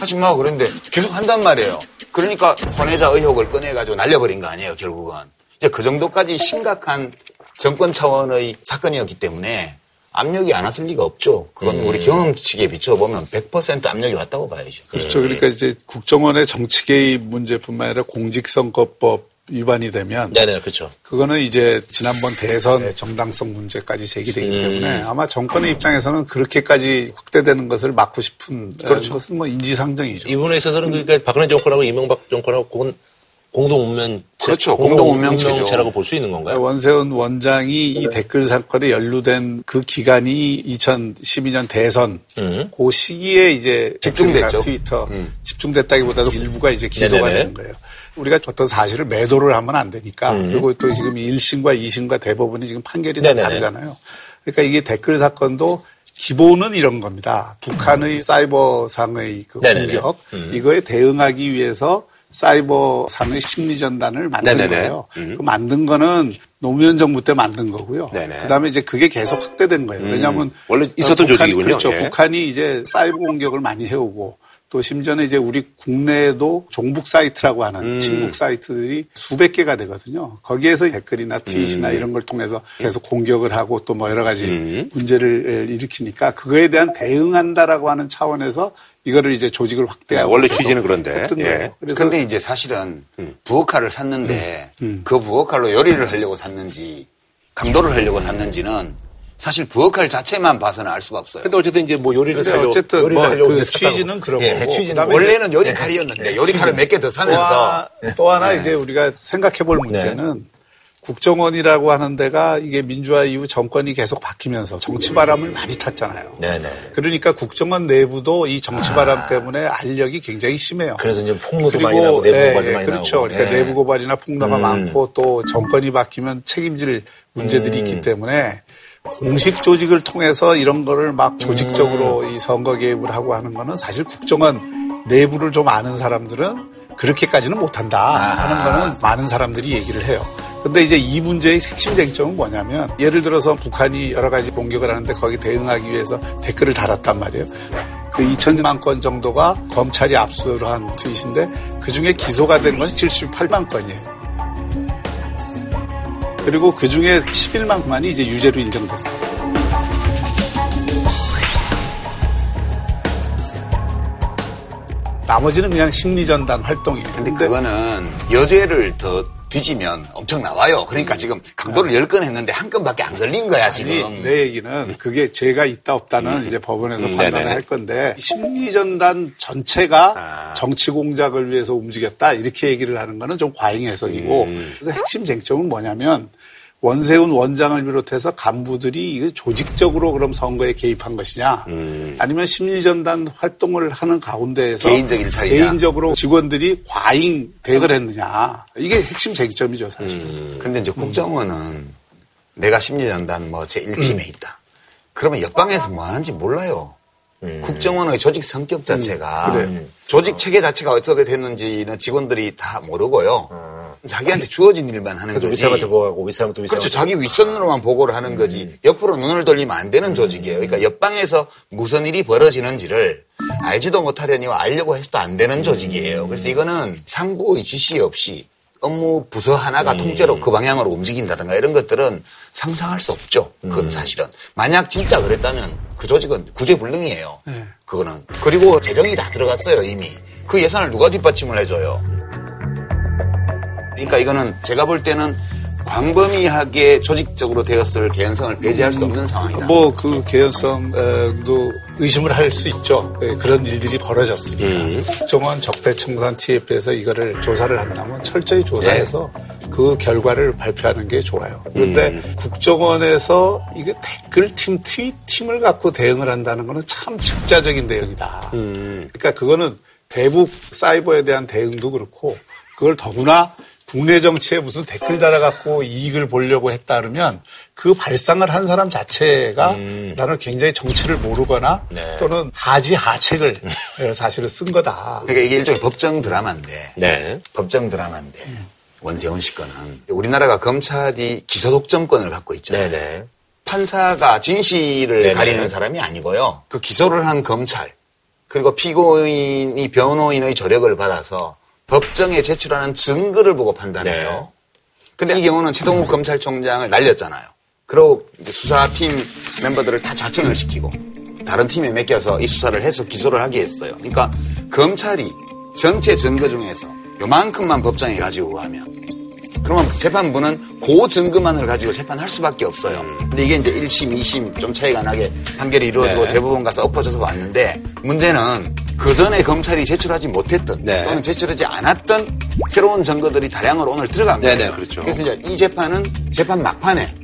하지 마. 그런데 계속 한단 말이에요. 그러니까 권해자 의혹을 꺼내가지고 날려버린 거 아니에요, 결국은. 이제 그 정도까지 심각한 정권 차원의 사건이었기 때문에 압력이 안 왔을 리가 없죠. 그건 음. 우리 경험치에 비춰보면 100% 압력이 왔다고 봐야죠. 그렇죠. 그러니까 이제 국정원의 정치 개입 문제뿐만 아니라 공직선거법 위반이 되면 네네 그렇죠. 그거는 이제 지난번 대선 의 정당성 문제까지 제기되기 음. 때문에 아마 정권의 입장에서는 그렇게까지 확대되는 것을 막고 싶은 그렇죠. 것은 뭐 인지상정이죠. 이분에 있어서는 그러니까 박근혜 정권하고 이명박 정권하고 그건 공동 운명 그렇죠. 공동 운명체라고 볼 수 있는 건가요? 원세훈 원장이 이 네. 댓글 사건에 연루된 그 기간이 2012년 대선 음. 그 시기에 이제 집중됐죠. 트위터 음. 집중됐다기보다도 일부가 이제 기소가 네네네. 되는 거예요. 우리가 어떤 사실을 매도를 하면 안 되니까 음. 그리고 또 지금 1심과 2심과 대법원이 지금 판결이 다 다르잖아요. 그러니까 이게 댓글 사건도 기본은 이런 겁니다. 북한의 사이버상의 그 공격 음. 이거에 대응하기 위해서 사이버 상의 심리전단을 만든 네네네. 거예요. 음. 그 만든 거는 노무현 정부 때 만든 거고요. 네네. 그다음에 이제 그게 계속 확대된 거예요. 음. 왜냐하면 원래 있었던 북한, 조직이군요. 그렇죠. 예. 북한이 이제 사이버 공격을 많이 해오고 또 심지어는 이제 우리 국내에도 종북 사이트라고 하는 음. 친북 사이트들이 수백 개가 되거든요. 거기에서 댓글이나 트윗이나 음. 이런 걸 통해서 계속 공격을 하고 또 뭐 여러 가지 음. 문제를 일으키니까 그거에 대한 대응한다라고 하는 차원에서 이거를 이제 조직을 확대하고 네, 원래 취지는 그런데. 예. 그래서 근데 이제 사실은 음. 부엌칼을 샀는데 음. 음. 그 부엌칼로 요리를 하려고 샀는지 강도를 하려고 샀는지는 사실 부엌칼 자체만 봐서는 알 수가 없어요. 근데 어쨌든 이제 뭐 요리를 살려 어쨌든 요리를 뭐 하려고 그 취지는 그런 예, 거고. 취지는 원래는 요리칼이었는데 예, 요리칼을 몇 개 더 사면서 또 하나, 또 하나 네. 이제 우리가 생각해 볼 문제는 네. 국정원이라고 하는 데가 이게 민주화 이후 정권이 계속 바뀌면서 정치 바람을 많이 탔잖아요. 네네. 그러니까 국정원 내부도 이 정치 바람 아. 때문에 알력이 굉장히 심해요. 그래서 이제 폭로도 많이 나고 내부 예, 고발도 예, 많이 그렇죠. 나고. 그러니까 예. 내부 고발이나 폭로가 음. 많고 또 정권이 바뀌면 책임질 문제들이 음. 있기 때문에 공식 조직을 통해서 이런 거를 막 조직적으로 음. 이 선거 개입을 하고 하는 거는 사실 국정원 내부를 좀 아는 사람들은 그렇게까지는 못한다 하는 거는 많은 사람들이 얘기를 해요. 근데 이제 이 문제의 핵심 쟁점은 뭐냐면 예를 들어서 북한이 여러 가지 공격을 하는데 거기 대응하기 위해서 댓글을 달았단 말이에요. 그 2천만 건 정도가 검찰이 압수를 한 트윗인데 그 중에 기소가 된 건 78만 건이에요. 그리고 그 중에 11만 건이 이제 유죄로 인정됐어요. 나머지는 그냥 심리전단 활동이에요. 근데, 근데 그거는 여죄를 더 뒤지면 엄청 나와요. 그러니까 음. 지금 강도를 10건 했는데 한 건밖에 안 걸린 거야, 지금. 아니, 내 얘기는 그게 죄가 있다 없다는 음. 이제 법원에서 음, 판단을 네네. 할 건데 심리전단 전체가 아. 정치 공작을 위해서 움직였다 이렇게 얘기를 하는 거는 좀 과잉 해석이고 음. 그래서 핵심 쟁점은 뭐냐면 원세훈 원장을 비롯해서 간부들이 조직적으로 그럼 선거에 개입한 것이냐 음. 아니면 심리전단 활동을 하는 가운데에서 개인적 일탈이냐 개인적으로 직원들이 과잉 대응을 했느냐 이게 핵심 쟁점이죠 사실. 음. 그런데 이제 국정원은 음. 내가 심리전단 뭐 제 1팀에 음. 있다. 그러면 옆방에서 뭐 하는지 몰라요. 음. 국정원의 조직 성격 자체가 음. 조직 체계 자체가 어떻게 됐는지는 직원들이 다 모르고요. 음. 자기한테 주어진 일만 하는 거지. 윗사람한테 보고하고 윗사람도 윗사람 그렇죠. 자기 윗선으로만 보고를 하는 거지. 음. 옆으로 눈을 돌리면 안 되는 조직이에요. 그러니까 옆방에서 무슨 일이 벌어지는지를 알지도 못하려니와 알려고 해서도 안 되는 조직이에요. 그래서 이거는 상부의 지시 없이 업무 부서 하나가 음. 통째로 그 방향으로 움직인다든가 이런 것들은 상상할 수 없죠. 그건 음. 사실은. 만약 진짜 그랬다면 그 조직은 구제불능이에요. 네. 그거는. 그리고 재정이 다 들어갔어요, 이미. 그 예산을 누가 뒷받침을 해줘요. 그러니까 이거는 제가 볼 때는 광범위하게 조직적으로 되었을 개연성을 배제할 수 없는 상황이다. 뭐 그 개연성도 의심을 할 수 있죠. 예, 그런 일들이 벌어졌으니까. 음. 국정원 적폐청산 TF에서 이거를 조사를 한다면 철저히 조사해서 네. 그 결과를 발표하는 게 좋아요. 그런데 음. 국정원에서 이게 댓글팀, 트윗팀을 갖고 대응을 한다는 거는 참 즉자적인 대응이다. 음. 그러니까 그거는 대북 사이버에 대한 대응도 그렇고 그걸 더구나 국내 정치에 무슨 댓글 달아갖고 이익을 보려고 했다 그러면 그 발상을 한 사람 자체가 음. 나는 굉장히 정치를 모르거나 네. 또는 하지 하책을 사실은 쓴 거다. 그러니까 이게 일종의 법정 드라마인데. 네. 법정 드라마인데. 음. 원세훈 씨 거는 우리나라가 검찰이 기소 독점권을 갖고 있잖아요. 네네. 판사가 진실을 네네. 가리는 사람이 아니고요. 그 기소를 한 검찰 그리고 피고인이 변호인의 조력을 받아서 법정에 제출하는 증거를 보고 판단해요. 네. 근데 이 경우는 최동욱 음. 검찰총장을 날렸잖아요. 그리고 수사팀 멤버들을 다 자청을 시키고 다른 팀에 맡겨서 이 수사를 해서 기소를 하게 했어요. 그러니까 검찰이 전체 증거 중에서 요만큼만 법정에 가지고 가면 그러면 재판부는 그 증거만을 가지고 재판할 수밖에 없어요. 근데 이게 이제 1심, 2심 좀 차이가 나게 판결이 이루어지고 네. 대부분 가서 엎어져서 왔는데 문제는 그 전에 검찰이 제출하지 못했던 네. 또는 제출하지 않았던 새로운 증거들이 다량으로 오늘 들어간 거예요. 네네, 그렇죠. 그래서 이제 이 재판은 재판 막판에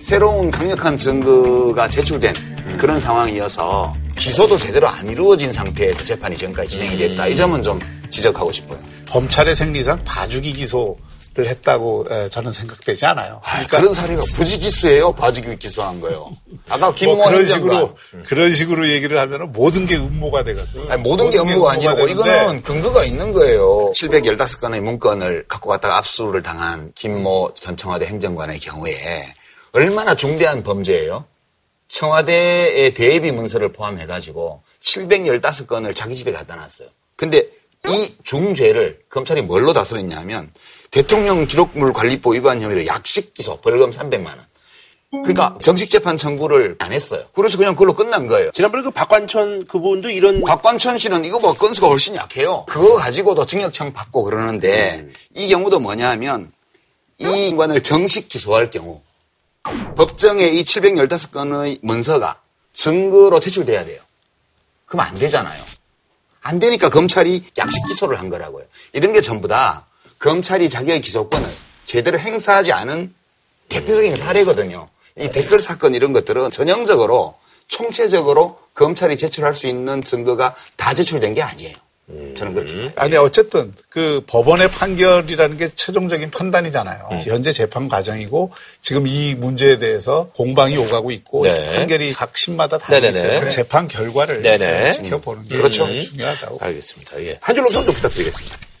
새로운 강력한 증거가 제출된 음. 그런 상황이어서 기소도 제대로 안 이루어진 상태에서 재판이 지금까지 진행이 됐다. 음. 이 점은 좀 지적하고 싶어요. 검찰의 생리상 봐주기 기소 를 했다고 저는 생각되지 않아요. 아, 그러니까 그런 사례가 부지기수예요. 봐주기 기소한 거예요. 아까 김모 뭐 그런 식으로 그런 식으로 얘기를 하면 모든 게 음모가 되거든. 아니, 모든, 모든 게 음모가 아니고 이거는 근거가 있는 거예요. 715건의 문건을 갖고 갔다가 압수를 당한 김모 전 청와대 행정관의 경우에 얼마나 중대한 범죄예요. 청와대의 대비 문서를 포함해 가지고 715건을 자기 집에 갖다 놨어요. 근데 이 중죄를 검찰이 뭘로 다스렸냐면 대통령 기록물 관리법 위반 혐의로 약식 기소 벌금 300만 원. 그러니까 정식 재판 청구를 안 했어요. 그래서 그냥 그걸로 끝난 거예요. 지난번에 그 박관천 그분도 이런 박관천 씨는 이거 뭐 건수가 훨씬 약해요. 그거 가지고도 징역청 받고 그러는데 음. 이 경우도 뭐냐면 이 인간을 정식 기소할 경우 법정에 이 715건의 문서가 증거로 제출돼야 돼요. 그럼 안 되잖아요. 안 되니까 검찰이 약식 기소를 한 거라고요. 이런 게 전부 다 검찰이 자기의 기소권을 제대로 행사하지 않은 대표적인 사례거든요. 이 댓글 사건 이런 것들은 전형적으로 총체적으로 검찰이 제출할 수 있는 증거가 다 제출된 게 아니에요. 저는 그렇게. 음. 아니, 어쨌든 그 법원의 판결이라는 게 최종적인 판단이잖아요. 음. 현재 재판 과정이고 지금 이 문제에 대해서 공방이 오가고 있고 네. 판결이 각 심마다 다르기 때문에 재판 결과를 지켜보는 게 그렇죠. 중요하다고. 알겠습니다. 예. 한 줄로 선도 부탁드리겠습니다.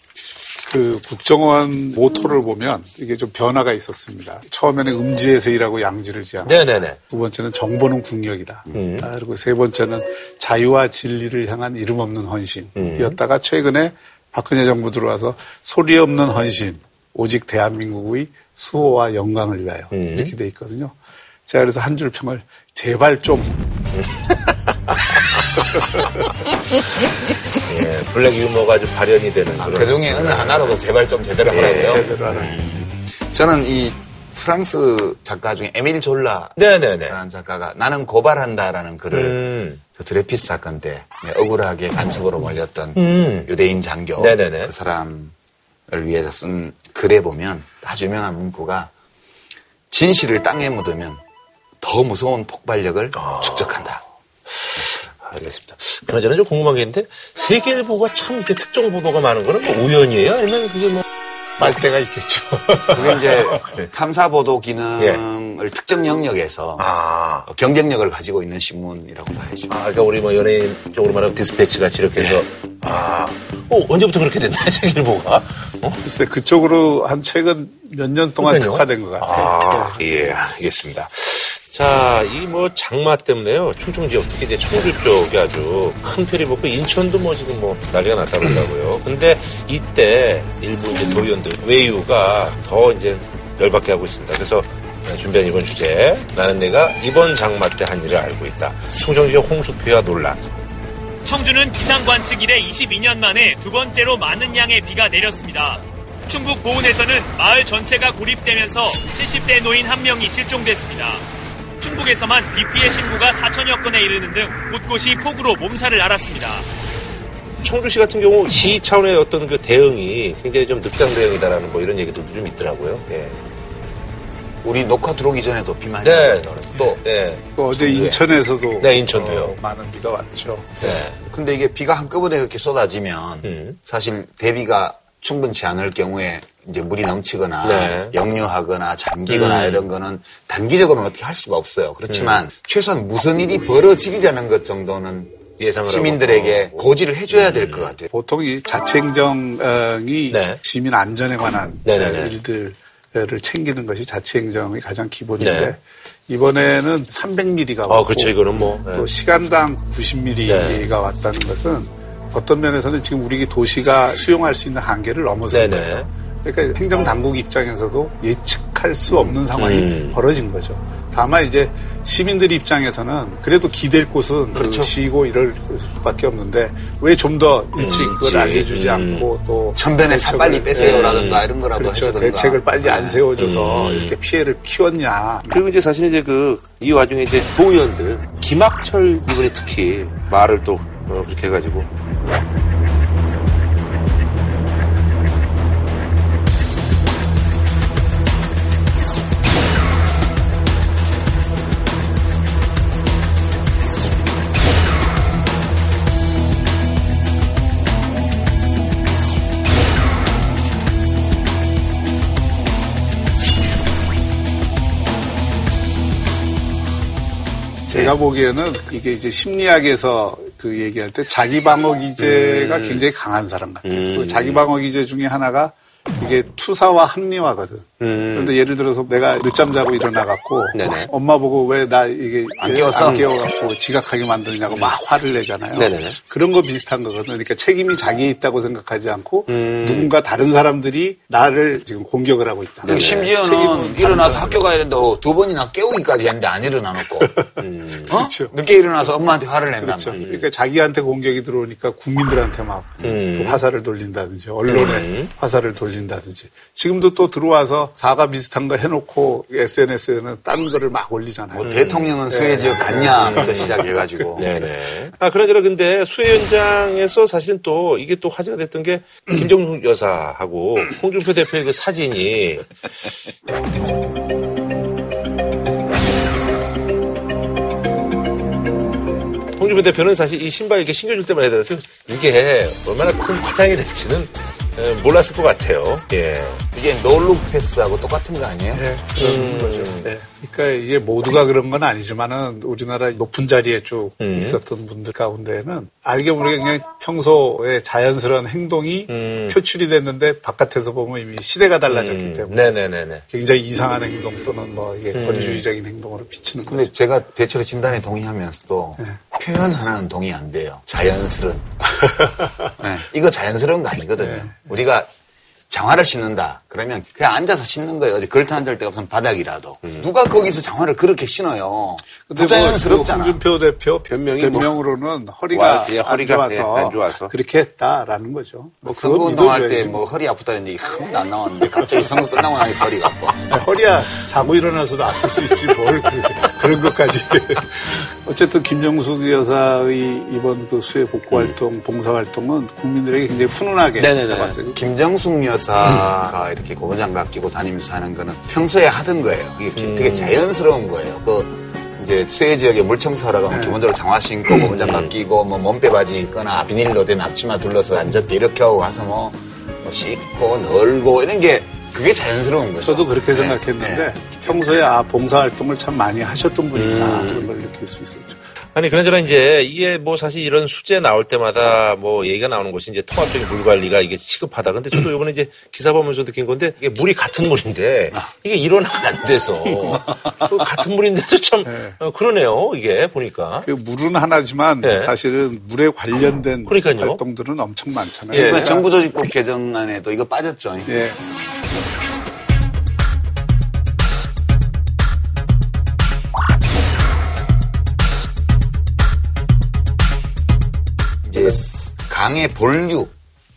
그 국정원 모토를 보면 이게 좀 변화가 있었습니다. 처음에는 음지에서 일하고 양지를 지향. 네네네. 두 번째는 정보는 국력이다. 음. 아, 그리고 세 번째는 자유와 진리를 향한 이름 없는 헌신이었다가 음. 최근에 박근혜 정부 들어와서 소리 없는 헌신, 오직 대한민국의 수호와 영광을 위하여 음. 이렇게 돼 있거든요. 제가 그래서 한 줄 평을 제발 좀 예, 블랙 유머가 좀 발현이 되는 아, 그 중에 어느 하나라도 제발 좀 제대로 예, 하라고요. 제대로 하라. 음. 저는 이 프랑스 작가 중에 에밀 졸라 라는 작가가 나는 고발한다라는 글을 음. 그 드레피스 사건 때 억울하게 간첩으로 몰렸던 음. 유대인 장교 네네네. 그 사람을 위해서 쓴 글에 보면 아주 유명한 문구가 진실을 땅에 묻으면 더 무서운 폭발력을 아. 축적한다. 알겠습니다. 그나저나 좀 궁금한 게 있는데 세계일보가 참 이렇게 특정 보도가 많은 거는 뭐 우연이에요? 아니면 그게 뭐 말때가 있겠죠. 그게 이제 네. 탐사 보도 기능을 예. 특정 영역에서 아. 경쟁력을 가지고 있는 신문이라고 봐야죠. 아, 그러니까 우리 뭐 연예인 쪽으로 말하면 디스패치 같이 이렇게 해서 아, 어, 언제부터 그렇게 됐나 세계일보가? 어? 글쎄 그쪽으로 한 최근 몇 년 동안 그러니까요? 특화된 것 같아요. 아, 예, 알겠습니다. 자, 이 뭐 장마 때문에요. 충청 지역, 특히 이제 청주 쪽이 아주 큰 피해를 입었고, 인천도 뭐 지금 뭐 난리가 났다 그러더라고요. 근데 이때 일부 이제 도의원들 외유가 더 이제 열받게 하고 있습니다. 그래서 준비한 이번 주제, 나는 내가 이번 장마 때 한 일을 알고 있다. 충청 지역 홍수 피해와 논란. 청주는 기상 관측 이래 22년 만에 두 번째로 많은 양의 비가 내렸습니다. 충북 보은에서는 마을 전체가 고립되면서 70대 노인 한 명이 실종됐습니다. 충북에서만 비 피해 신고가 4천여 건에 이르는 등 곳곳이 폭우로 몸살을 앓았습니다. 청주시 같은 경우 시 차원의 어떤 그 대응이 굉장히 좀 늑장 대응이다라는 뭐 이런 얘기들도 좀 있더라고요. 예. 우리 녹화 들어오기 전에도 비 많이 네. 또, 네. 또 어제 인천에서도 네, 인천도요. 어, 많은 비가 왔죠. 네. 근데 이게 비가 한꺼번에 그렇게 쏟아지면 음. 사실 대비가 충분치 않을 경우에 이제 물이 넘치거나 네. 역류하거나 잠기거나 음. 이런 거는 단기적으로는 어떻게 할 수가 없어요. 그렇지만 음. 최소한 무슨 일이 벌어지리라는 것 정도는 시민들에게 하고. 고지를 해줘야 될것 음. 같아요. 보통 이 자치행정이 네. 시민 안전에 관한 네네네. 일들을 챙기는 것이 자치행정의 가장 기본인데 네. 이번에는 300mm가 왔고 아, 그렇죠. 이거는 뭐 네. 또 시간당 90mm가 왔다는 것은 어떤 면에서는 지금 우리 도시가 수용할 수 있는 한계를 넘어선 네네. 거예요. 그러니까 행정당국 입장에서도 예측할 수 없는 상황이 음. 벌어진 거죠. 다만 이제 시민들 입장에서는 그래도 기댈 곳은 그렇죠. 그 시고 이럴 수밖에 없는데 왜 좀 더 일찍 음, 그걸 알려주지 음. 않고 또 천변에 차 빨리 빼세요라든가 이런 거라도 그렇죠. 해주든가. 대책을 빨리 안 네. 세워줘서 음. 이렇게 피해를 키웠냐. 그리고 이제 사실 이제 그 이 와중에 이제 도의원들 김학철 이번에 특히 말을 또 어, 그렇게 해가지고 제가 보기에는 이게 이제 심리학에서 그 얘기할 때 자기 방어 기제가 음. 굉장히 강한 사람 같아요. 음. 그 자기 방어 기제 중에 하나가 이게 투사와 합리화거든. 음. 그런데 예를 들어서 내가 늦잠 자고 일어나갖고 네네. 엄마 보고 왜 나 이게 안 깨웠어? 안 깨워갖고 지각하게 만드냐고 막 화를 내잖아요. 네네. 그런 거 비슷한 거거든. 그러니까 책임이 자기에 있다고 생각하지 않고 음. 누군가 다른 사람들이 나를 지금 공격을 하고 있다. 네. 심지어는 일어나서 학교 가야 된다고 두 번이나 깨우기까지 했는데 안 일어나 놓고. 음. 어? 그렇죠. 늦게 일어나서 엄마한테 화를 낸다. 그렇죠. 그러니까 자기한테 공격이 들어오니까 국민들한테 막 음. 그 화살을 돌린다든지 언론에 음. 화살을 돌린다든지 지금도 또 들어와서 사과 비슷한 거 해놓고 SNS에는 딴 거를 막 올리잖아요. 뭐 대통령은 음. 수혜 지역 네. 갔냐부터 음. 시작해가지고. 네네. 아, 그러니라 근데 수혜 현장에서 사실은 또 이게 또 화제가 됐던 게 김정숙 여사하고 음. 홍준표 대표의 그 사진이. 홍준표 대표는 사실 이 신발 이렇게 신겨줄 때만 해더라도 이게 얼마나 큰 화장이 될지는 몰랐을 것 같아요. 예. 이게 노룩 패스하고 똑같은 거 아니에요? 네, 그런 음. 거죠. 네. 그러니까 이게 모두가 그런 건 아니지만은 우리나라 높은 자리에 쭉 음. 있었던 분들 가운데는 알게 모르게 그냥 평소에 자연스러운 행동이 음. 표출이 됐는데 바깥에서 보면 이미 시대가 달라졌기 음. 때문에 네네네네. 굉장히 이상한 행동 또는 뭐 이게 음. 거리주의적인 행동으로 비치는 근데 거죠. 제가 대체로 진단에 동의하면서도 네. 표현 하나는 동의 안 돼요. 자연스러운. 네. 이거 자연스러운 거 아니거든요. 네. 우리가 장화를 신는다. 그러면 그냥 앉아서 신는 거예요. 어디 걸터 앉을 데가 없으면 바닥이라도. 음. 누가 거기서 장화를 그렇게 신어요. 근데 자연스럽잖아. 뭐 홍준표 대표 변명이 변명으로는 뭐, 허리가, 와, 예, 허리가 안, 좋아서 예, 안 좋아서 그렇게 했다라는 거죠. 뭐 선거 운동할 때 뭐 허리 아프다는 얘기 한 번도 안 나왔는데 갑자기 선거 끝나고 나니 허리가 아파. 허리야 자고 일어나서도 아플 수 있지 뭘 그런 것까지. 어쨌든 김정숙 여사의 이번 그 수해 복구 활동, 음. 봉사 활동은 국민들에게 굉장히 훈훈하게. 봤어요. 김정숙 여사가 음. 이렇게 고무장갑 끼고 다니면서 하는 거는 평소에 하던 거예요. 이게 음. 되게 자연스러운 거예요. 그 이제 수해 지역에 물청소하러 가면 네. 기본적으로 장화 신고 고무장갑 끼고 뭐 몸빼 바지 입거나 비닐로 된 앞치마 둘러서 앉았대 이렇게 하고 가서 뭐, 뭐 씻고 널고 이런 게 그게 자연스러운 거죠. 저도 그렇게 네. 생각했는데 네. 평소에 아 봉사활동을 참 많이 하셨던 분이다 음. 그런 걸 느낄 수 있었죠. 아니 그나저나 이제 이게 뭐 사실 이런 수제 나올 때마다 뭐 얘기가 나오는 것이 이제 통합적인 물 관리가 이게 시급하다. 근데 저도 이번에 이제 기사 보면서 느낀 건데 이게 물이 같은 물인데 이게 일원화가 안 돼서 그 같은 물인데도 참 네. 어, 그러네요. 이게 보니까 그 물은 하나지만 네. 사실은 물에 관련된 그러니까요. 활동들은 엄청 많잖아요. 예. 정부 조직법 개정안에도 이거 빠졌죠. 예. 강의 본류,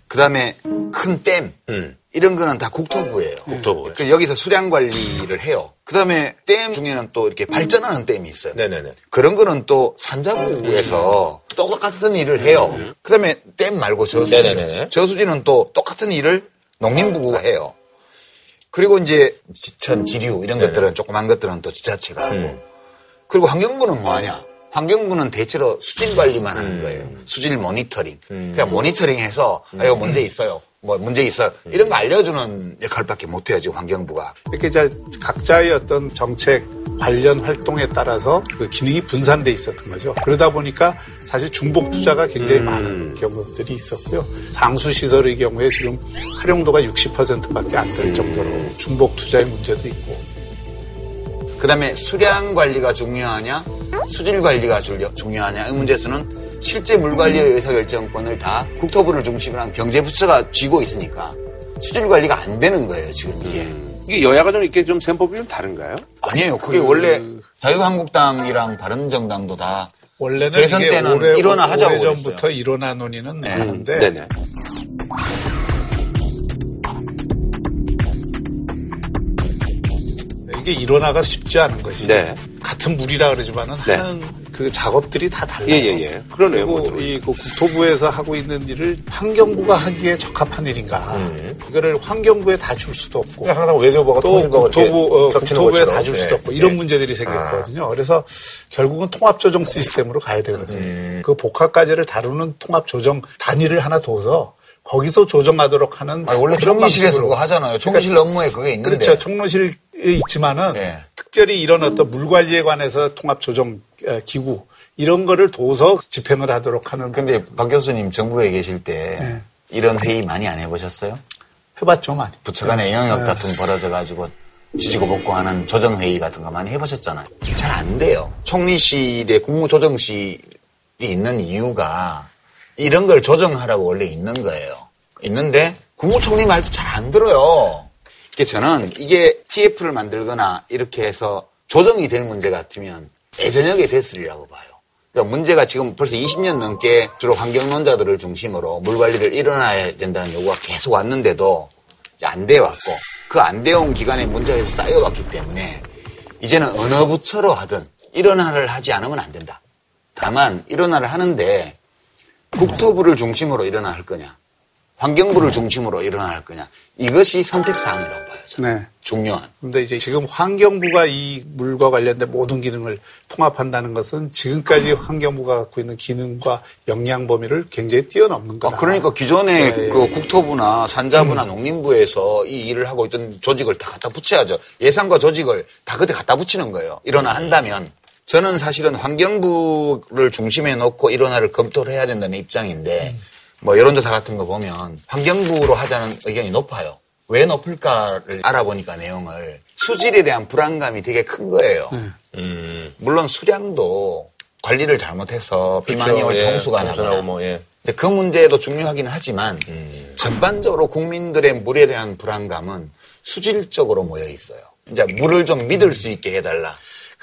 그 다음에 큰 댐, 음. 이런 거는 다 국토부예요. 국토부. 그러니까 여기서 수량 관리를 해요. 그 다음에 댐 중에는 또 이렇게 발전하는 댐이 있어요. 네네네. 그런 거는 또 산자부에서 음. 똑같은 일을 해요. 음. 그 다음에 댐 말고 저수지. 네네네. 저수지는 또 똑같은 일을 농림부가 해요. 그리고 이제 지천, 지류 이런 네 것들은 조그만 것들은 또 지자체가 하고. 음. 그리고 환경부는 뭐 하냐? 환경부는 대체로 수질 관리만 하는 음. 거예요. 수질 모니터링. 음. 그냥 모니터링해서 아, 이거 문제 있어요. 뭐 문제 있어요. 이런 거 알려주는 역할밖에 못 해야지 환경부가. 이렇게 이제 각자의 어떤 정책 관련 활동에 따라서 그 기능이 분산돼 있었던 거죠. 그러다 보니까 사실 중복 투자가 굉장히 음. 많은 경우들이 있었고요. 상수 시설의 경우에 지금 활용도가 60%밖에 안 될 정도로 중복 투자의 문제도 있고. 그 다음에 수량 관리가 중요하냐, 수질 관리가 중요하냐 이 문제에서는 실제 물 관리의 의사결정권을 다 국토부를 중심으로 한 경제부처가 쥐고 있으니까 수질 관리가 안 되는 거예요 지금 이게. 음. 이게 여야가 좀 이렇게 좀 셈법이 좀 다른가요? 아니에요. 그게 그... 원래 자유한국당이랑 바른정당도 다 원래는 대선 때는 일어나 하자고 오래전부터 일어나 논의는 네. 하는데 네네. 게 일어나가 쉽지 않은 것이 네. 같은 물이라 그러지만은 네. 하는 그 작업들이 다 달라요. 예, 예, 예. 그러네요. 그리고 이 그 국토부에서 하고 있는 일을 환경부가 하기에 적합한 일인가. 음. 이거를 환경부에 다 줄 수도 없고. 항상 외교부가 또 국토부, 어, 국토부에 다 줄 수도 네. 없고 이런 네. 문제들이 생겼거든요. 아. 그래서 결국은 통합조정 시스템으로 가야 되거든요. 음. 그 복합과제를 다루는 통합조정 단위를 하나 둬서 거기서 조정하도록 하는. 아니, 원래 총리실에서 그거 하잖아요. 총리실 그러니까, 업무에 그게 있는데. 그렇죠. 총리실 있지만은 네. 특별히 이런 어떤 물 관리에 관해서 통합 조정 기구 이런 거를 둬서 집행을 하도록 하는. 근데 박 교수님 정부에 계실 때 네. 이런 회의 많이 안 해보셨어요? 해봤죠, 많이. 부처 간의 영역 네. 다툼 벌어져 가지고 지지고 복구하는 조정회의 같은 거 많이 해보셨잖아요. 잘 안 돼요. 총리실에 국무조정실이 있는 이유가 이런 걸 조정하라고 원래 있는 거예요. 있는데 국무총리 말도 잘 안 들어요. 저는 이게 TF를 만들거나 이렇게 해서 조정이 될 문제 같으면 예전역에 됐으리라고 봐요. 그러니까 문제가 지금 벌써 20년 넘게 주로 환경론자들을 중심으로 물 관리를 일어나야 된다는 요구가 계속 왔는데도 안 돼 왔고 그 안 돼온 기간에 문제가 쌓여왔기 때문에 이제는 어느 부처로 하든 일어나를 하지 않으면 안 된다. 다만 일어나를 하는데 국토부를 중심으로 일어나 할 거냐 환경부를 중심으로 일어날 거냐. 이것이 선택사항이라고 봐요. 저는. 네. 중요한. 근데 이제 지금 환경부가 이 물과 관련된 모든 기능을 통합한다는 것은 지금까지 환경부가 갖고 있는 기능과 역량 범위를 굉장히 뛰어넘는 거다. 아, 그러니까 기존에 네. 그 국토부나 산자부나 음. 농림부에서 이 일을 하고 있던 조직을 다 갖다 붙여야죠. 예산과 조직을 다 그때 갖다 붙이는 거예요. 일어나 한다면. 저는 사실은 환경부를 중심에 놓고 일원화를 검토를 해야 된다는 입장인데 음. 뭐 여론조사 같은 거 보면 환경부로 하자는 의견이 높아요. 왜 높을까를 알아보니까 내용을 수질에 대한 불안감이 되게 큰 거예요. 네. 음. 물론 수량도 관리를 잘못해서 비만이 올 그렇죠. 예, 나거나 뭐, 예. 그 문제도 중요하긴 하지만 음. 전반적으로 국민들의 물에 대한 불안감은 수질적으로 모여 있어요. 이제 물을 좀 믿을 수 있게 해달라.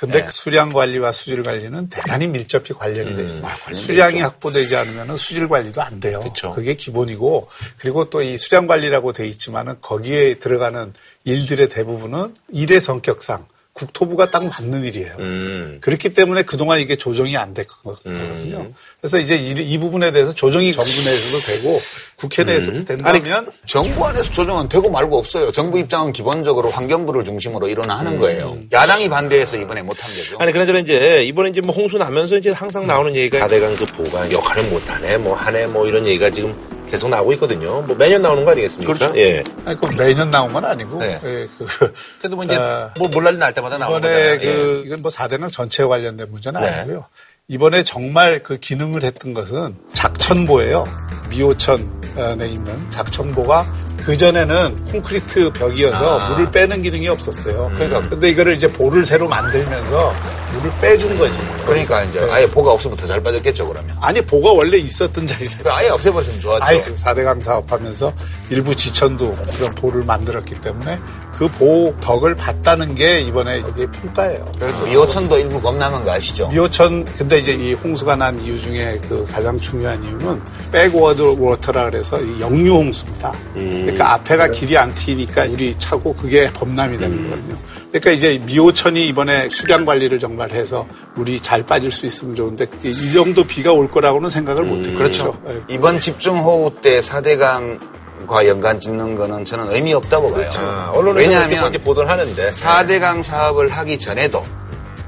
근데 네. 수량 관리와 수질 관리는 대단히 밀접히 관련이 돼 있어요. 음, 아, 수량이 있죠. 확보되지 않으면 수질 관리도 안 돼요. 그쵸. 그게 기본이고 그리고 또 이 수량 관리라고 돼 있지만은 거기에 들어가는 일들의 대부분은 일의 성격상 국토부가 딱 맞는 일이에요. 음. 그렇기 때문에 그동안 이게 조정이 안 됐거든요. 음. 그래서 이제 이, 이, 부분에 대해서 조정이 정부 내에서도 되고 국회 내에서도 음. 된다면 아니, 정부 안에서 조정은 되고 말고 없어요. 정부 입장은 기본적으로 환경부를 중심으로 일어나 하는 음. 거예요. 야당이 반대해서 이번에 못한 거죠. 아니 그나저나 이제 이번에 이제 뭐 홍수 나면서 이제 항상 나오는 얘기가 4대강 그 보관 역할을 못하네, 뭐 하네, 뭐 이런 얘기가 지금 계속 나오고 있거든요. 뭐 매년 나오는 거 아니겠습니까? 그렇죠. 예. 아니, 그 매년 나온 건 아니고. 네. 예, 그, 그래도 뭐 이제 아, 뭐 몰랄이 날 때마다 나오는 거잖아요. 그 예. 이건 뭐 4대강 전체에 관련된 문제는 네. 아니고요. 이번에 정말 그 기능을 했던 것은 작천보예요. 미호천에 있는 작천보가 그전에는 콘크리트 벽이어서 아. 물을 빼는 기능이 없었어요. 음. 그러니까 근데 이거를 이제 볼을 새로 만들면서 물을 빼준 거지. 그러니까 이제 아예 보가 없으면 더 잘 빠졌겠죠, 그러면. 아니, 보가 원래 있었던 자리를. 아예 없애버렸으면 좋았죠. 아예 그 4대강 사업하면서 일부 지천도 그런 보를 만들었기 때문에 그 보덕을 봤다는 게 이번에 여기 평가예요. 그래서 미호천도 일부 범람한 거 아시죠? 미호천 근데 이제 이 홍수가 난 이유 중에 그 가장 중요한 이유는 backward water라 그래서 역류 홍수입니다. 음. 그러니까 앞에가 길이 안 트이니까 물이 차고 그게 범람이 되는 음. 거거든요. 그러니까 이제 미호천이 이번에 수량 관리를 정말 해서 물이 잘 빠질 수 있으면 좋은데 이 정도 비가 올 거라고는 생각을 못 했죠. 그렇죠. 네. 이번 집중호우 때 4대강 과 연관 짓는 거는 저는 의미 없다고 봐요. 그렇죠. 아, 왜냐하면 보도를 하는데 4대강 사업을 하기 전에도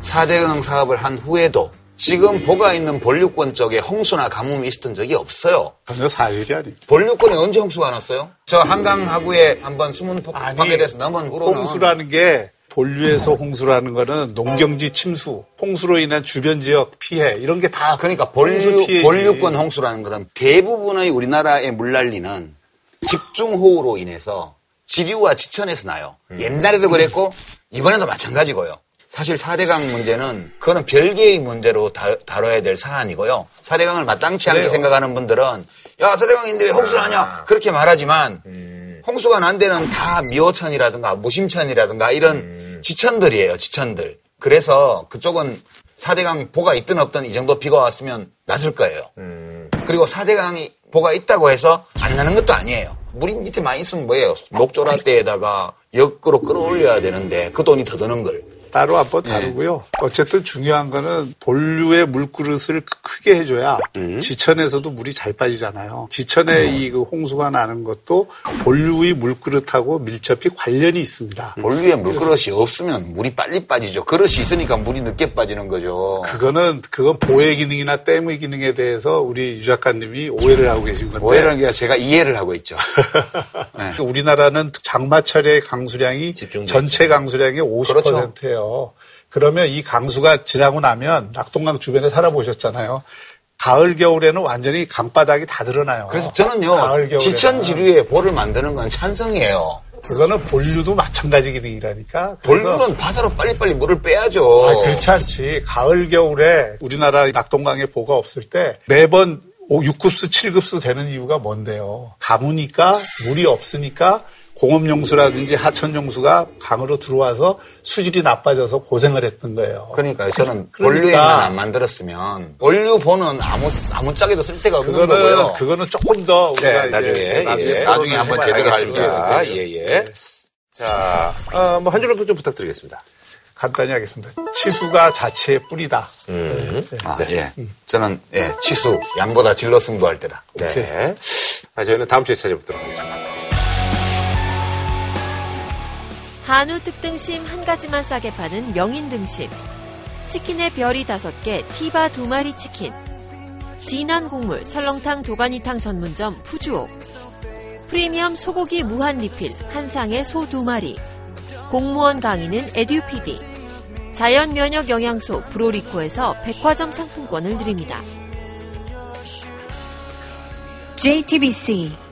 4대강 사업을 한 후에도 지금 보가 있는 본류권 쪽에 홍수나 가뭄이 있었던 적이 없어요. 전혀 사실이 아니. 본류권에 언제 홍수가 났어요? 저 한강 하구에 한번 수문 파괴돼서 넘은 후로는 홍수라는 게 본류에서 홍수라는 거는 농경지 침수, 홍수로 인한 주변 지역 피해 이런 게 다 그러니까 본류 본류권 홍수라는 것은 대부분의 우리나라의 물난리는 집중호우로 인해서 지류와 지천에서 나요. 음. 옛날에도 그랬고 이번에도 마찬가지고요. 사실 4대강 문제는 그거는 별개의 문제로 다, 다뤄야 될 사안이고요. 4대강을 마땅치 않게 그래요. 생각하는 분들은 야 4대강인데 왜 홍수를 하냐 아. 그렇게 말하지만 음. 홍수가 난 데는 다 미호천이라든가 모심천이라든가 이런 음. 지천들이에요. 지천들. 그래서 그쪽은 4대강 보가 있든 없든 이 정도 비가 왔으면 났을 거예요. 음. 그리고 4대강이 보가 있다고 해서 안 나는 것도 아니에요. 물이 밑에 많이 있으면 뭐예요? 녹조라떼에다가 역으로 끌어올려야 되는데 그 돈이 더 드는 걸. 따로 한번 네. 다루고요. 네. 어쨌든 중요한 거는 본류의 물그릇을 크게 해줘야 음. 지천에서도 물이 잘 빠지잖아요. 지천에 음. 이그 홍수가 나는 것도 본류의 물그릇하고 밀접히 관련이 있습니다. 본류에 물그릇이 없으면 물이 빨리 빠지죠. 그릇이 있으니까 물이 늦게 빠지는 거죠. 그거는 그건 보혜 기능이나 댐의 기능에 대해서 우리 유 작가님이 오해를 하고 계신 건데. 오해라는 게 제가 이해를 하고 있죠. 네. 우리나라는 장마철의 강수량이 전체 강수량의 50%예요. 그렇죠. 거예요. 그러면 이 강수가 지나고 나면 낙동강 주변에 살아보셨잖아요. 가을 겨울에는 완전히 강바닥이 다 드러나요. 그래서 저는요 지천 지류에 볼을 만드는 건 찬성이에요. 그거는 본류도 마찬가지 기능이라니까. 본류는 바다로 빨리빨리 물을 빼야죠. 아, 그렇지 않지. 가을 겨울에 우리나라 낙동강에 보가 없을 때 매번 6급수, 7급수 되는 이유가 뭔데요? 가무니까 물이 없으니까 공업용수라든지 하천용수가 강으로 들어와서 수질이 나빠져서 고생을 했던 거예요. 그러니까 저는 그러니까, 본류에만 안 만들었으면 본류보는 아무 아무짝에도 쓸 데가 없는 그거는, 거고요. 그거는 조금 더 우리가 네, 나중에 나중에, 예, 나중에 한번 제대로 알겠습니다. 예 예. 자, 어, 뭐한 줄로 좀 부탁드리겠습니다. 간단히 하겠습니다. 치수가 자체의 뿌리다. 음. 네. 아, 예. 음. 저는 예, 치수 양보다 질러 승부할 때다. 네. 아, 저희는 다음 주에 찾아뵙도록 하겠습니다. 한우 특등심 한 가지만 싸게 파는 명인 등심. 치킨의 별이 다섯 개, 티바 두 마리 치킨. 진한 국물, 설렁탕 도가니탕 전문점 푸주옥. 프리미엄 소고기 무한 리필, 한상의 소두 마리. 공무원 강의는 에듀피디. 자연 면역 영양소 브로리코에서 백화점 상품권을 드립니다. JTBC